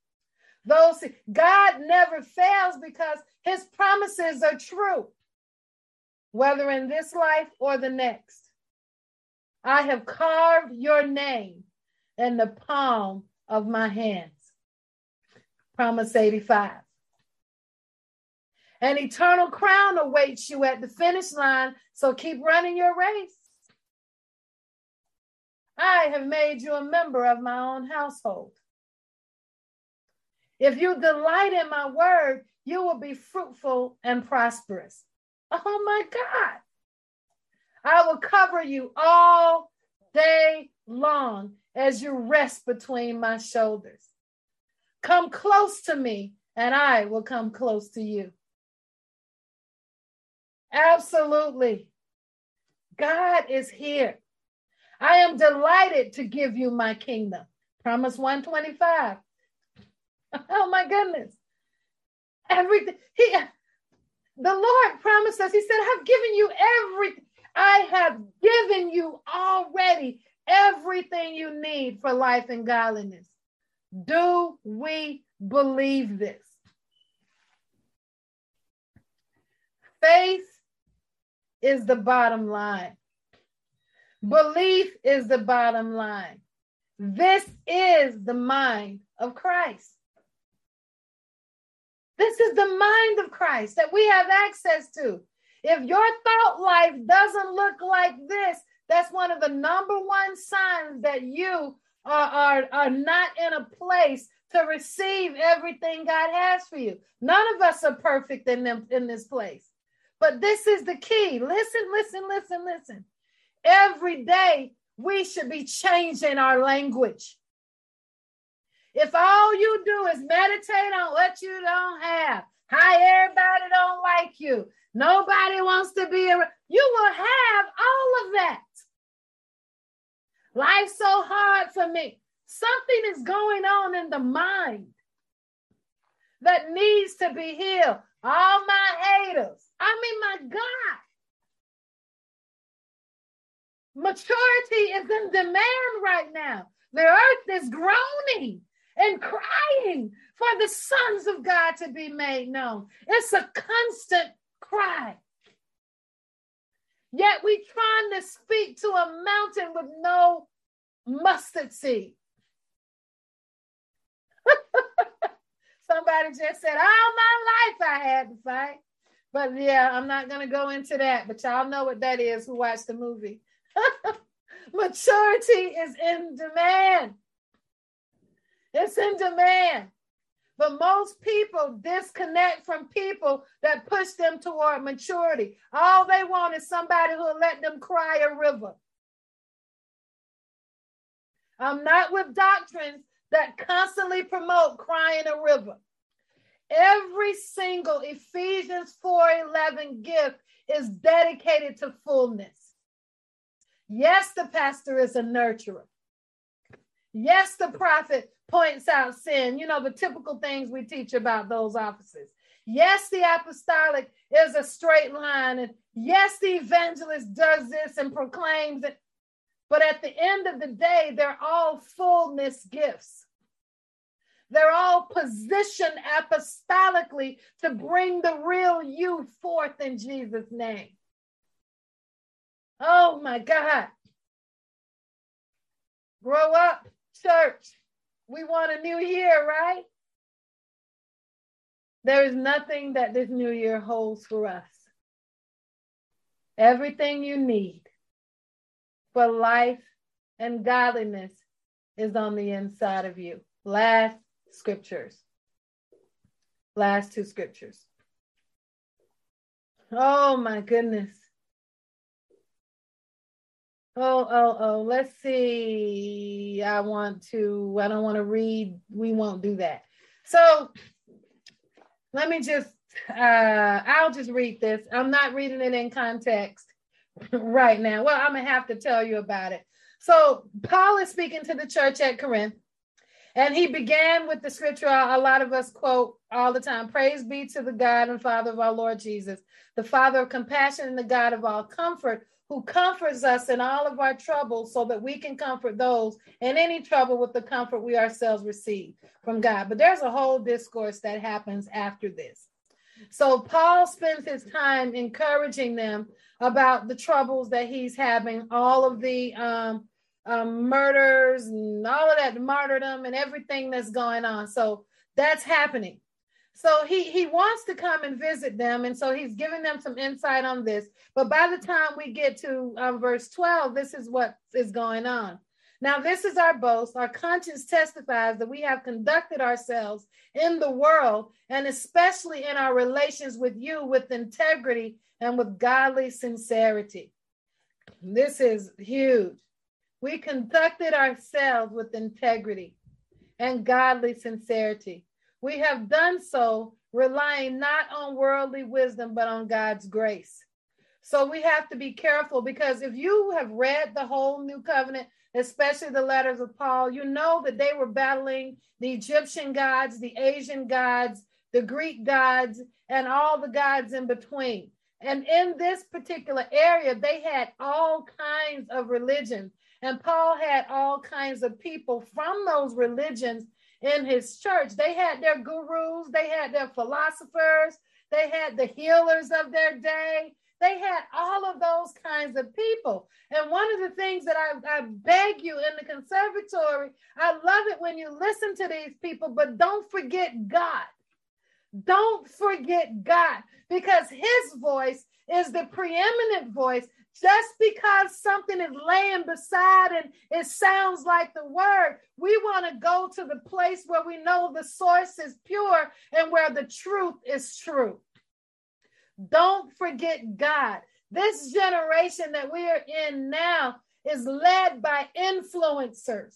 Those God never fails because his promises are true, whether in this life or the next. I have carved your name in the palm of my hands. Promise 85. An eternal crown awaits you at the finish line, so keep running your race. I have made you a member of my own household. If you delight in my word, you will be fruitful and prosperous. Oh my God. I will cover you all day long as you rest between my shoulders. Come close to me, and I will come close to you. Absolutely. God is here. I am delighted to give you my kingdom. Promise 125. Oh my goodness. Everything. He the Lord promised us, He said, I've given you everything. I have given you already everything you need for life and godliness. Do we believe this? Faith is the bottom line. Belief is the bottom line. This is the mind of Christ. This is the mind of Christ that we have access to. If your thought life doesn't look like this, that's one of the number one signs that you are, are, are not in a place to receive everything God has for you. None of us are perfect in them in this place. But this is the key. Listen, listen, listen, listen. Every day we should be changing our language. If all you do is meditate on what you don't have, how everybody don't like you, nobody wants to be around, you will have all of that. Life's so hard for me. Something is going on in the mind that needs to be healed. All my haters. I mean, my God. Maturity is in demand right now. The earth is groaning and crying for the sons of God to be made known. It's a constant cry. Yet we trying to speak to a mountain with no mustard seed. Somebody just said, all my life I had to fight. But yeah, I'm not going to go into that, but y'all know what that is who watched the movie. Maturity is in demand. It's in demand. But most people disconnect from people that push them toward maturity. All they want is somebody who'll let them cry a river. I'm not with doctrines that constantly promote crying a river. Every single Ephesians 4:11 gift is dedicated to fullness. Yes, the pastor is a nurturer. Yes, the prophet points out sin, you know, the typical things we teach about those offices. Yes, the apostolic is a straight line. And yes, the evangelist does this and proclaims it. But at the end of the day, they're all fullness gifts. They're all positioned apostolically to bring the real you forth in Jesus' name. Oh my God. Grow up, church. We want a new year, right? There is nothing that this new year holds for us. Everything you need for life and godliness is on the inside of you. Last scriptures. Last two scriptures. Oh my goodness. Oh, oh, oh. Let's see. I want to, I don't want to read. We won't do that. So let me just, uh, I'll just read this. I'm not reading it in context right now. Well, I'm going to have to tell you about it. So Paul is speaking to the church at Corinth. And he began with the scripture a lot of us quote all the time Praise be to the God and Father of our Lord Jesus, the Father of compassion and the God of all comfort, who comforts us in all of our troubles so that we can comfort those in any trouble with the comfort we ourselves receive from God. But there's a whole discourse that happens after this. So Paul spends his time encouraging them about the troubles that he's having, all of the um, um, murders and all of that martyrdom and everything that's going on. So that's happening. So he he wants to come and visit them, and so he's giving them some insight on this. But by the time we get to um, verse 12, this is what is going on. Now, this is our boast. Our conscience testifies that we have conducted ourselves in the world, and especially in our relations with you, with integrity and with godly sincerity. This is huge. We conducted ourselves with integrity and godly sincerity. We have done so relying not on worldly wisdom, but on God's grace. So we have to be careful because if you have read the whole new covenant, especially the letters of Paul, you know that they were battling the Egyptian gods, the Asian gods, the Greek gods, and all the gods in between. And in this particular area, they had all kinds of religions. And Paul had all kinds of people from those religions in his church. They had their gurus, they had their philosophers, they had the healers of their day. They had all of those kinds of people. And one of the things that I, I beg you in the conservatory, I love it when you listen to these people, but don't forget God. Don't forget God because his voice is the preeminent voice just because something is laying beside and it sounds like the word, we want to go to the place where we know the source is pure and where the truth is true. Don't forget God. This generation that we are in now is led by influencers.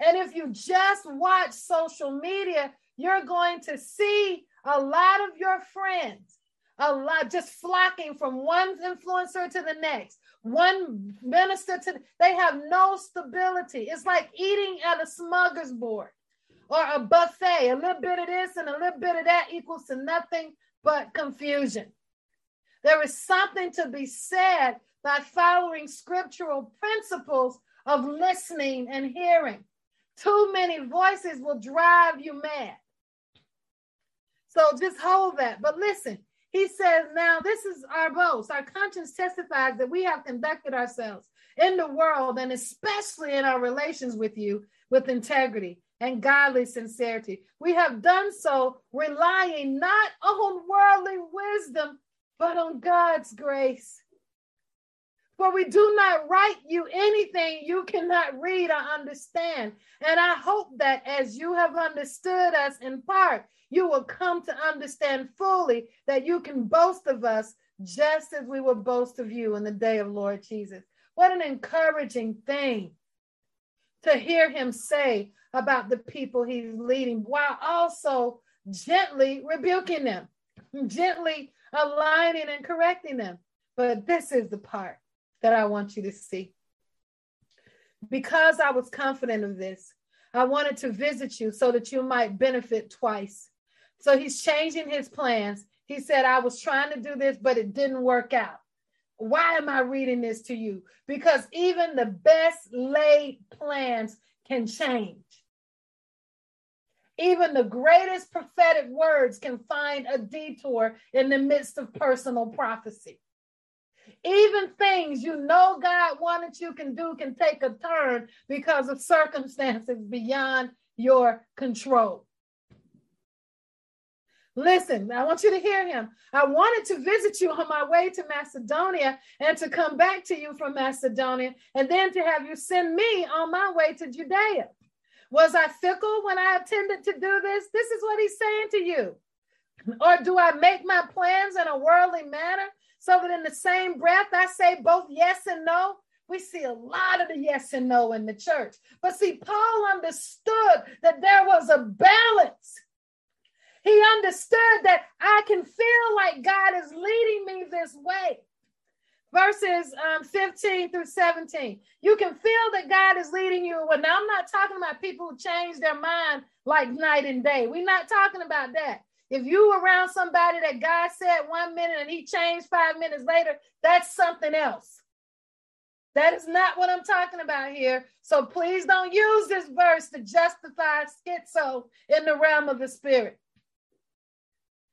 And if you just watch social media, you're going to see a lot of your friends a lot just flocking from one influencer to the next one minister to they have no stability. It's like eating at a smorgasbord or a buffet. A little bit of this and a little bit of that equals to nothing but confusion. There is something to be said by following scriptural principles of listening and hearing. Too many voices will drive you mad. So just hold that. But listen He says, Now this is our boast. Our conscience testifies that we have conducted ourselves in the world and especially in our relations with you with integrity and godly sincerity. We have done so relying not on worldly wisdom, but on God's grace. For we do not write you anything you cannot read or understand. And I hope that as you have understood us in part, you will come to understand fully that you can boast of us just as we will boast of you in the day of Lord Jesus. What an encouraging thing to hear him say about the people he's leading while also gently rebuking them, gently aligning and correcting them. But this is the part that I want you to see. Because I was confident of this, I wanted to visit you so that you might benefit twice. So he's changing his plans. He said, I was trying to do this, but it didn't work out. Why am I reading this to you? Because even the best laid plans can change. Even the greatest prophetic words can find a detour in the midst of personal prophecy. Even things you know God wanted you can do can take a turn because of circumstances beyond your control. Listen, I want you to hear him. I wanted to visit you on my way to Macedonia and to come back to you from Macedonia and then to have you send me on my way to Judea. Was I fickle when I attempted to do this? This is what he's saying to you. Or do I make my plans in a worldly manner so that in the same breath I say both yes and no? We see a lot of the yes and no in the church. But see, Paul understood that there was a balance he understood that I can feel like God is leading me this way. Verses um, 15 through 17. You can feel that God is leading you. Well, now I'm not talking about people who change their mind like night and day. We're not talking about that. If you around somebody that God said one minute and he changed five minutes later, that's something else. That is not what I'm talking about here. So please don't use this verse to justify schizo in the realm of the spirit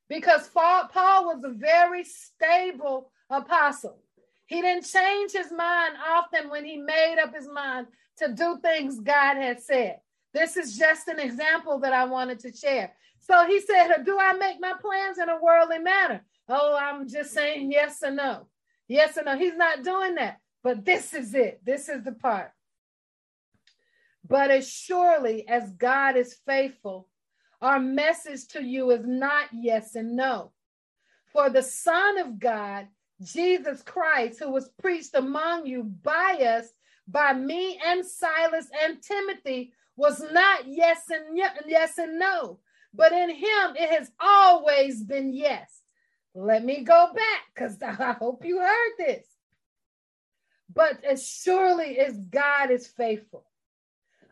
because Paul was a very stable apostle. He didn't change his mind often when he made up his mind to do things God had said. This is just an example that I wanted to share. So he said, Do I make my plans in a worldly manner? Oh, I'm just saying yes or no. Yes or no. He's not doing that. But this is it. This is the part. But as surely as God is faithful, our message to you is not yes and no. For the Son of God, Jesus Christ, who was preached among you by us, by me and Silas and Timothy, was not yes and yes and no, but in him it has always been yes. Let me go back because I hope you heard this. But as surely as God is faithful,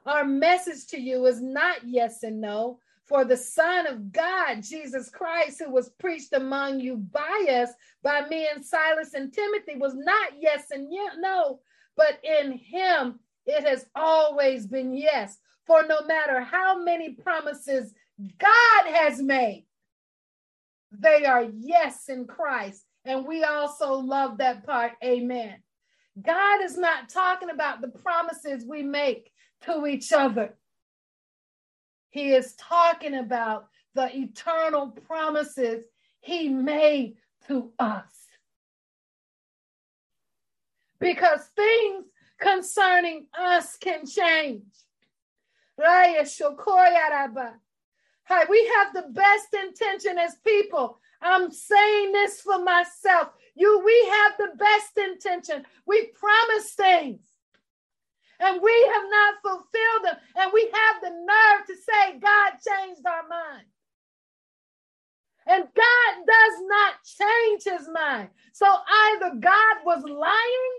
our message to you is not yes and no, for the Son of God, Jesus Christ, who was preached among you by us, by me and Silas and Timothy, was not yes and no, but in him it has always been yes. For no matter how many promises God has made, they are yes in Christ. And we also love that part. Amen. God is not talking about the promises we make to each other. He is talking about the eternal promises he made to us. Because things concerning us can change. We have the best intention as people. I'm saying this for myself. You, we have the best intention. We promise things and we have not fulfilled them. And we have the nerve to say, God changed our mind. And God does not change his mind. So either God was lying,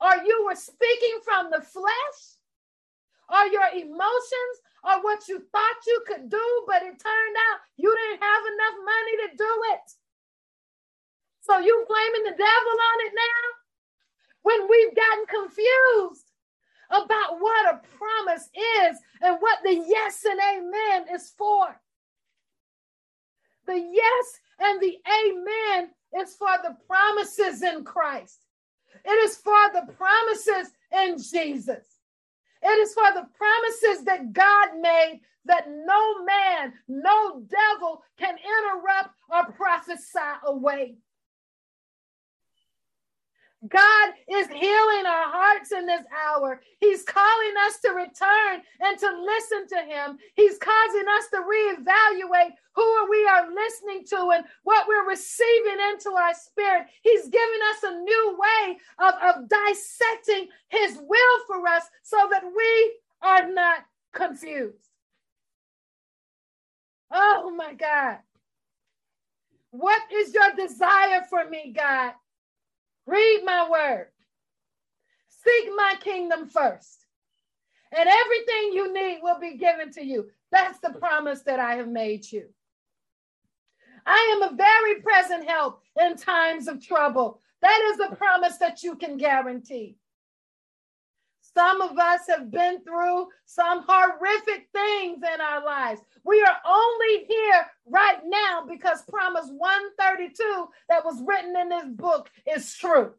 or you were speaking from the flesh, or your emotions, or what you thought you could do, but it turned out you didn't have enough money to do it. So you blaming the devil on it now? When we've gotten confused about what a promise is and what the yes and amen is for. The yes and the amen is for the promises in Christ. It is for the promises in Jesus. It is for the promises that God made that no man, no devil can interrupt or prophesy away. God is healing our hearts in this hour. He's calling us to return and to listen to Him. He's causing us to reevaluate who we are listening to and what we're receiving into our spirit. He's giving us a new way of, of dissecting His will for us so that we are not confused. Oh my God. What is your desire for me, God? Read my word. Seek my kingdom first. And everything you need will be given to you. That's the promise that I have made you. I am a very present help in times of trouble. That is a promise that you can guarantee. Some of us have been through some horrific things in our lives. We are only here right now because Promise 132 that was written in this book is true.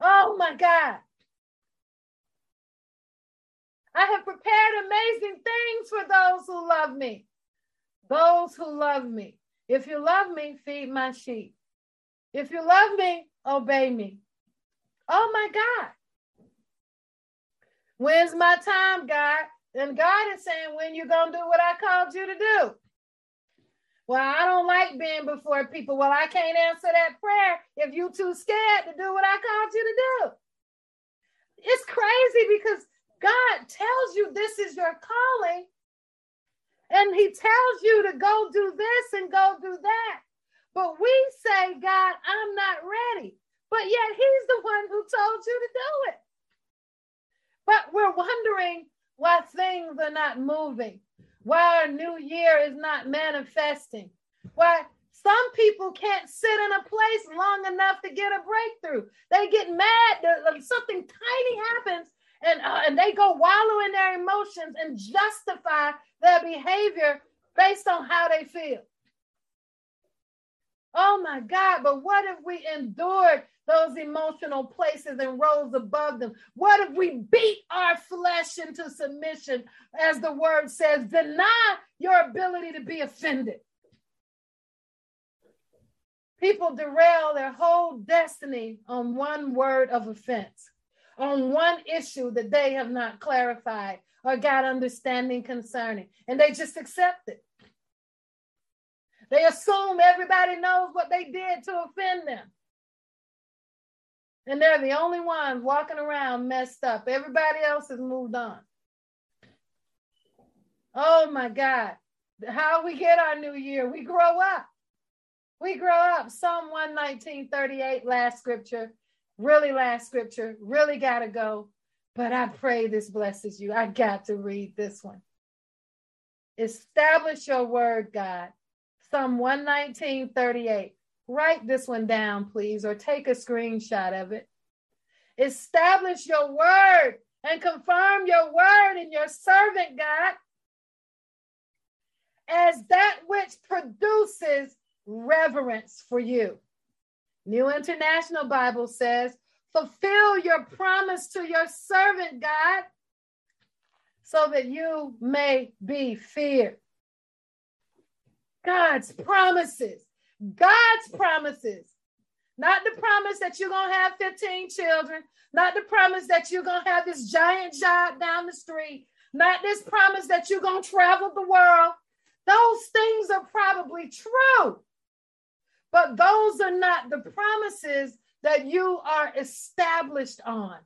Oh my God. I have prepared amazing things for those who love me. Those who love me. If you love me, feed my sheep. If you love me, obey me. Oh my God. When's my time, God? And God is saying, when you to do what I called you to do? Well, I don't like being before people. Well, I can't answer that prayer if you too scared to do what I called you to do. It's crazy because God tells you this is your calling, and He tells you to go do this and go do that. But we say, God, I'm not ready. But yet He's the one who told you to do it. But we're wondering why things are not moving, why our new year is not manifesting, why some people can't sit in a place long enough to get a breakthrough. They get mad, something tiny happens, and, uh, and they go wallow in their emotions and justify their behavior based on how they feel. Oh my God, but what if we endured those emotional places and rose above them? What if we beat our flesh into submission, as the word says, deny your ability to be offended? People derail their whole destiny on one word of offense, on one issue that they have not clarified or got understanding concerning, and they just accept it. They assume everybody knows what they did to offend them. And they're the only ones walking around messed up. Everybody else has moved on. Oh my God. How we get our new year? We grow up. We grow up. Psalm 119, 38, last scripture. Really last scripture. Really got to go. But I pray this blesses you. I got to read this one. Establish your word, God. Psalm 119, 38. Write this one down, please, or take a screenshot of it. Establish your word and confirm your word in your servant, God, as that which produces reverence for you. New International Bible says, fulfill your promise to your servant, God, so that you may be feared. God's promises, God's promises not the promise that you're going to have 15 children. Not the promise that you're going to have this giant job down the street. Not this promise that you're going to travel the world. Those things are probably true. But those are not the promises that you are established on.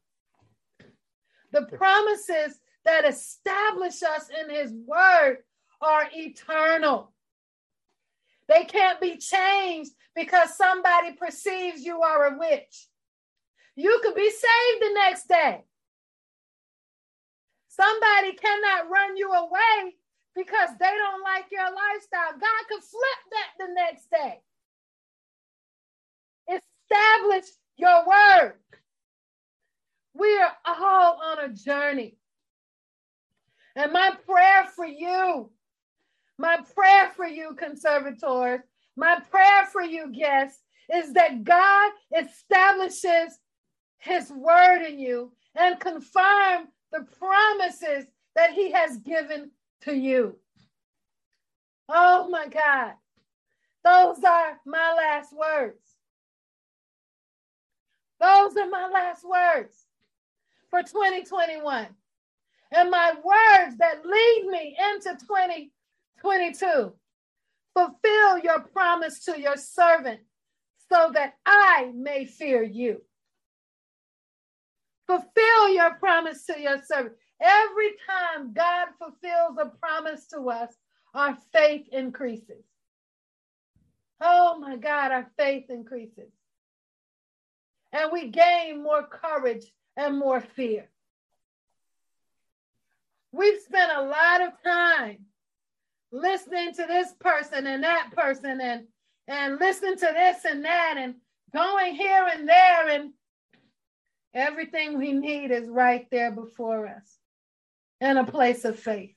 The promises that establish us in His Word are eternal. They can't be changed because somebody perceives you are a witch. You could be saved the next day. Somebody cannot run you away because they don't like your lifestyle. God could flip that the next day. Establish your word. We are all on a journey. And my prayer for you My prayer for you, conservators, my prayer for you, guests, is that God establishes his word in you and confirm the promises that he has given to you. Oh my God. Those are my last words. Those are my last words for 2021. And my words that lead me into 2022. Fulfill your promise to your servant so that I may fear you. Fulfill your promise to your servant. Every time God fulfills a promise to us, our faith increases. Oh my God, our faith increases. And we gain more courage and more fear. We've spent a lot of time listening to this person and that person and and listening to this and that and going here and there and everything we need is right there before us in a place of faith.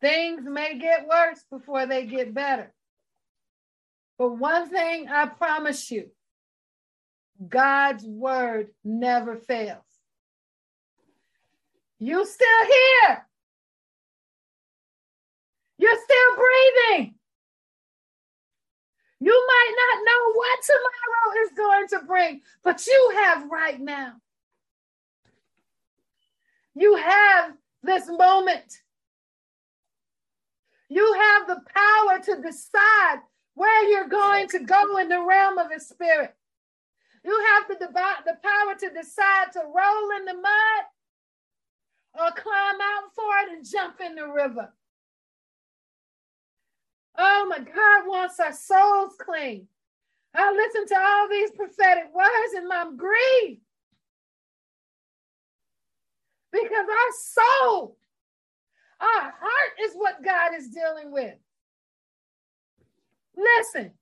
Things may get worse before they get better. But one thing I promise you God's word never fails. You still here. You're still breathing. You might not know what tomorrow is going to bring, but you have right now. You have this moment. You have the power to decide where you're going to go in the realm of the spirit. You have the, the power to decide to roll in the mud or climb out for it and jump in the river. Oh my God wants our souls clean. I listen to all these prophetic words and I'm grieved because our soul, our heart is what God is dealing with. Listen,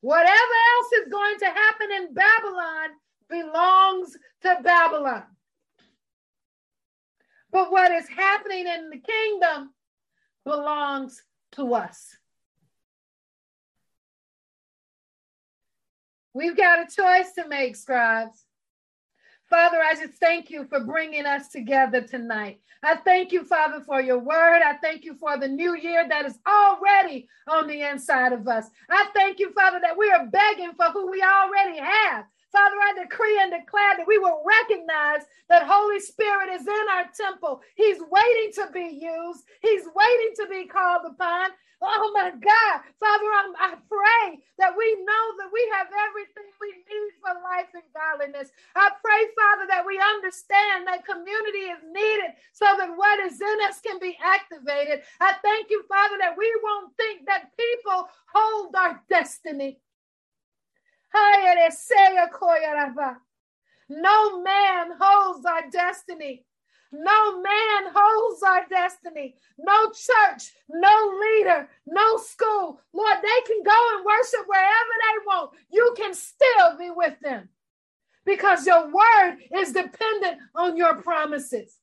whatever else is going to happen in Babylon belongs to Babylon. But what is happening in the kingdom belongs to us. We've got a choice to make, scribes. Father, I just thank you for bringing us together tonight. I thank you, Father, for your word. I thank you for the new year that is already on the inside of us. I thank you, Father, that we are begging for who we already have. Father, I decree and declare that we will recognize that Holy Spirit is in our temple. He's waiting to be used. He's waiting to be called upon. Oh my God. Father, I'm, i pray that we know that we have everything we need for life and godliness. I pray, Father, that we understand that community is needed so that what is in us can be activated. I thank you, Father, that we won't think that people hold our destiny. No man holds our destiny. No man holds our destiny. No church, no leader, no school. Lord, they can go and worship wherever they want. You can still be with them because your word is dependent on your promises.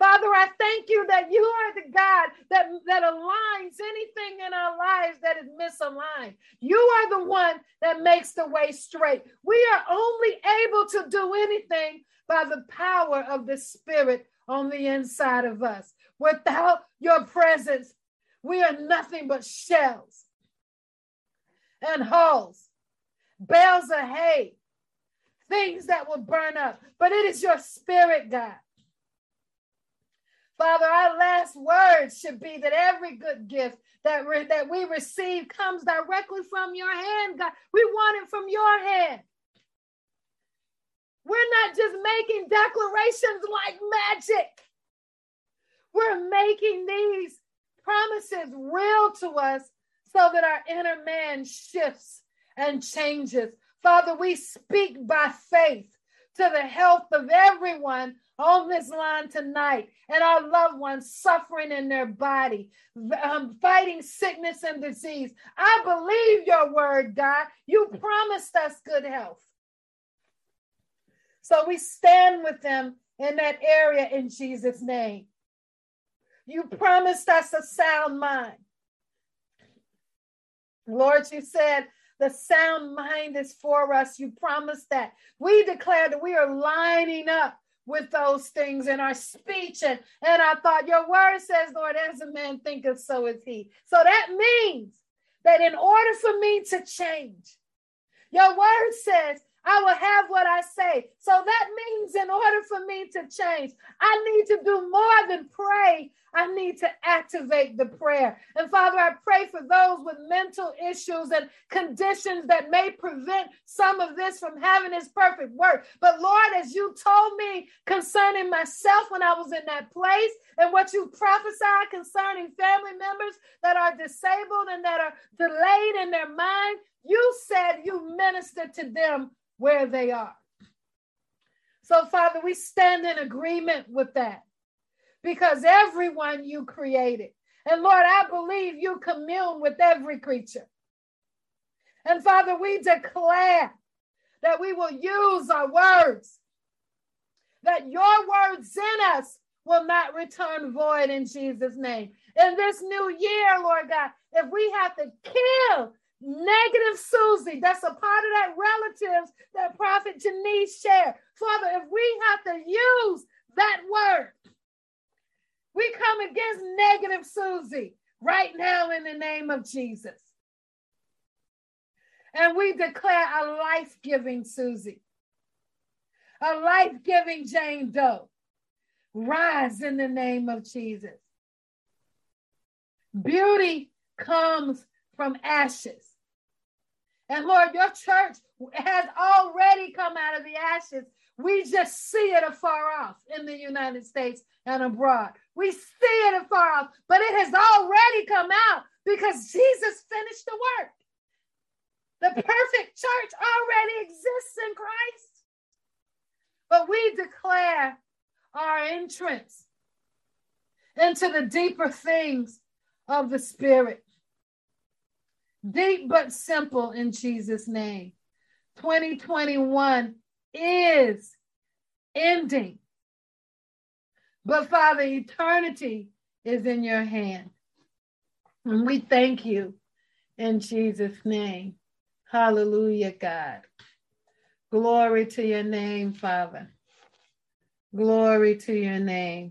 Father, I thank you that you are the God that, that aligns anything in our lives that is misaligned. You are the one that makes the way straight. We are only able to do anything by the power of the Spirit on the inside of us. Without your presence, we are nothing but shells and hulls, bales of hay, things that will burn up. But it is your spirit, God. Father, our last words should be that every good gift that, re- that we receive comes directly from your hand, God. We want it from your hand. We're not just making declarations like magic. We're making these promises real to us so that our inner man shifts and changes. Father, we speak by faith to the health of everyone on this line tonight and our loved ones suffering in their body, um, fighting sickness and disease. I believe your word, God. You promised us good health. So we stand with them in that area in Jesus' name. You promised us a sound mind. Lord, you said the sound mind is for us. You promised that. We declare that we are lining up with those things in our speech. And, and I thought, your word says, Lord, as a man thinketh, so is he. So that means that in order for me to change, your word says I will have what I say. So that means in order for me to change, I need to do more than pray. I need to activate the prayer. And Father, I pray for those with mental issues and conditions that may prevent some of this from having its perfect work. But Lord, as you told me concerning myself when I was in that place, and what you prophesied concerning family members that are disabled and that are delayed in their mind, you said you minister to them where they are. So, Father, we stand in agreement with that because everyone you created. And Lord, I believe you commune with every creature. And Father, we declare that we will use our words, that your words in us will not return void in Jesus' name. In this new year, Lord God, if we have to kill negative Susie, that's a part of that relatives that Prophet Janice shared. Father, if we have to use that word, we come against negative Susie right now in the name of Jesus. And we declare a life giving Susie, a life giving Jane Doe. Rise in the name of Jesus. Beauty comes from ashes. And Lord, your church has already come out of the ashes. We just see it afar off in the United States and abroad. We see it afar off, but it has already come out because Jesus finished the work. The perfect church already exists in Christ. But we declare our entrance into the deeper things of the Spirit. Deep but simple in Jesus' name. 2021 is ending. But Father, eternity is in your hand. And we thank you in Jesus' name. Hallelujah, God. Glory to your name, Father. Glory to your name.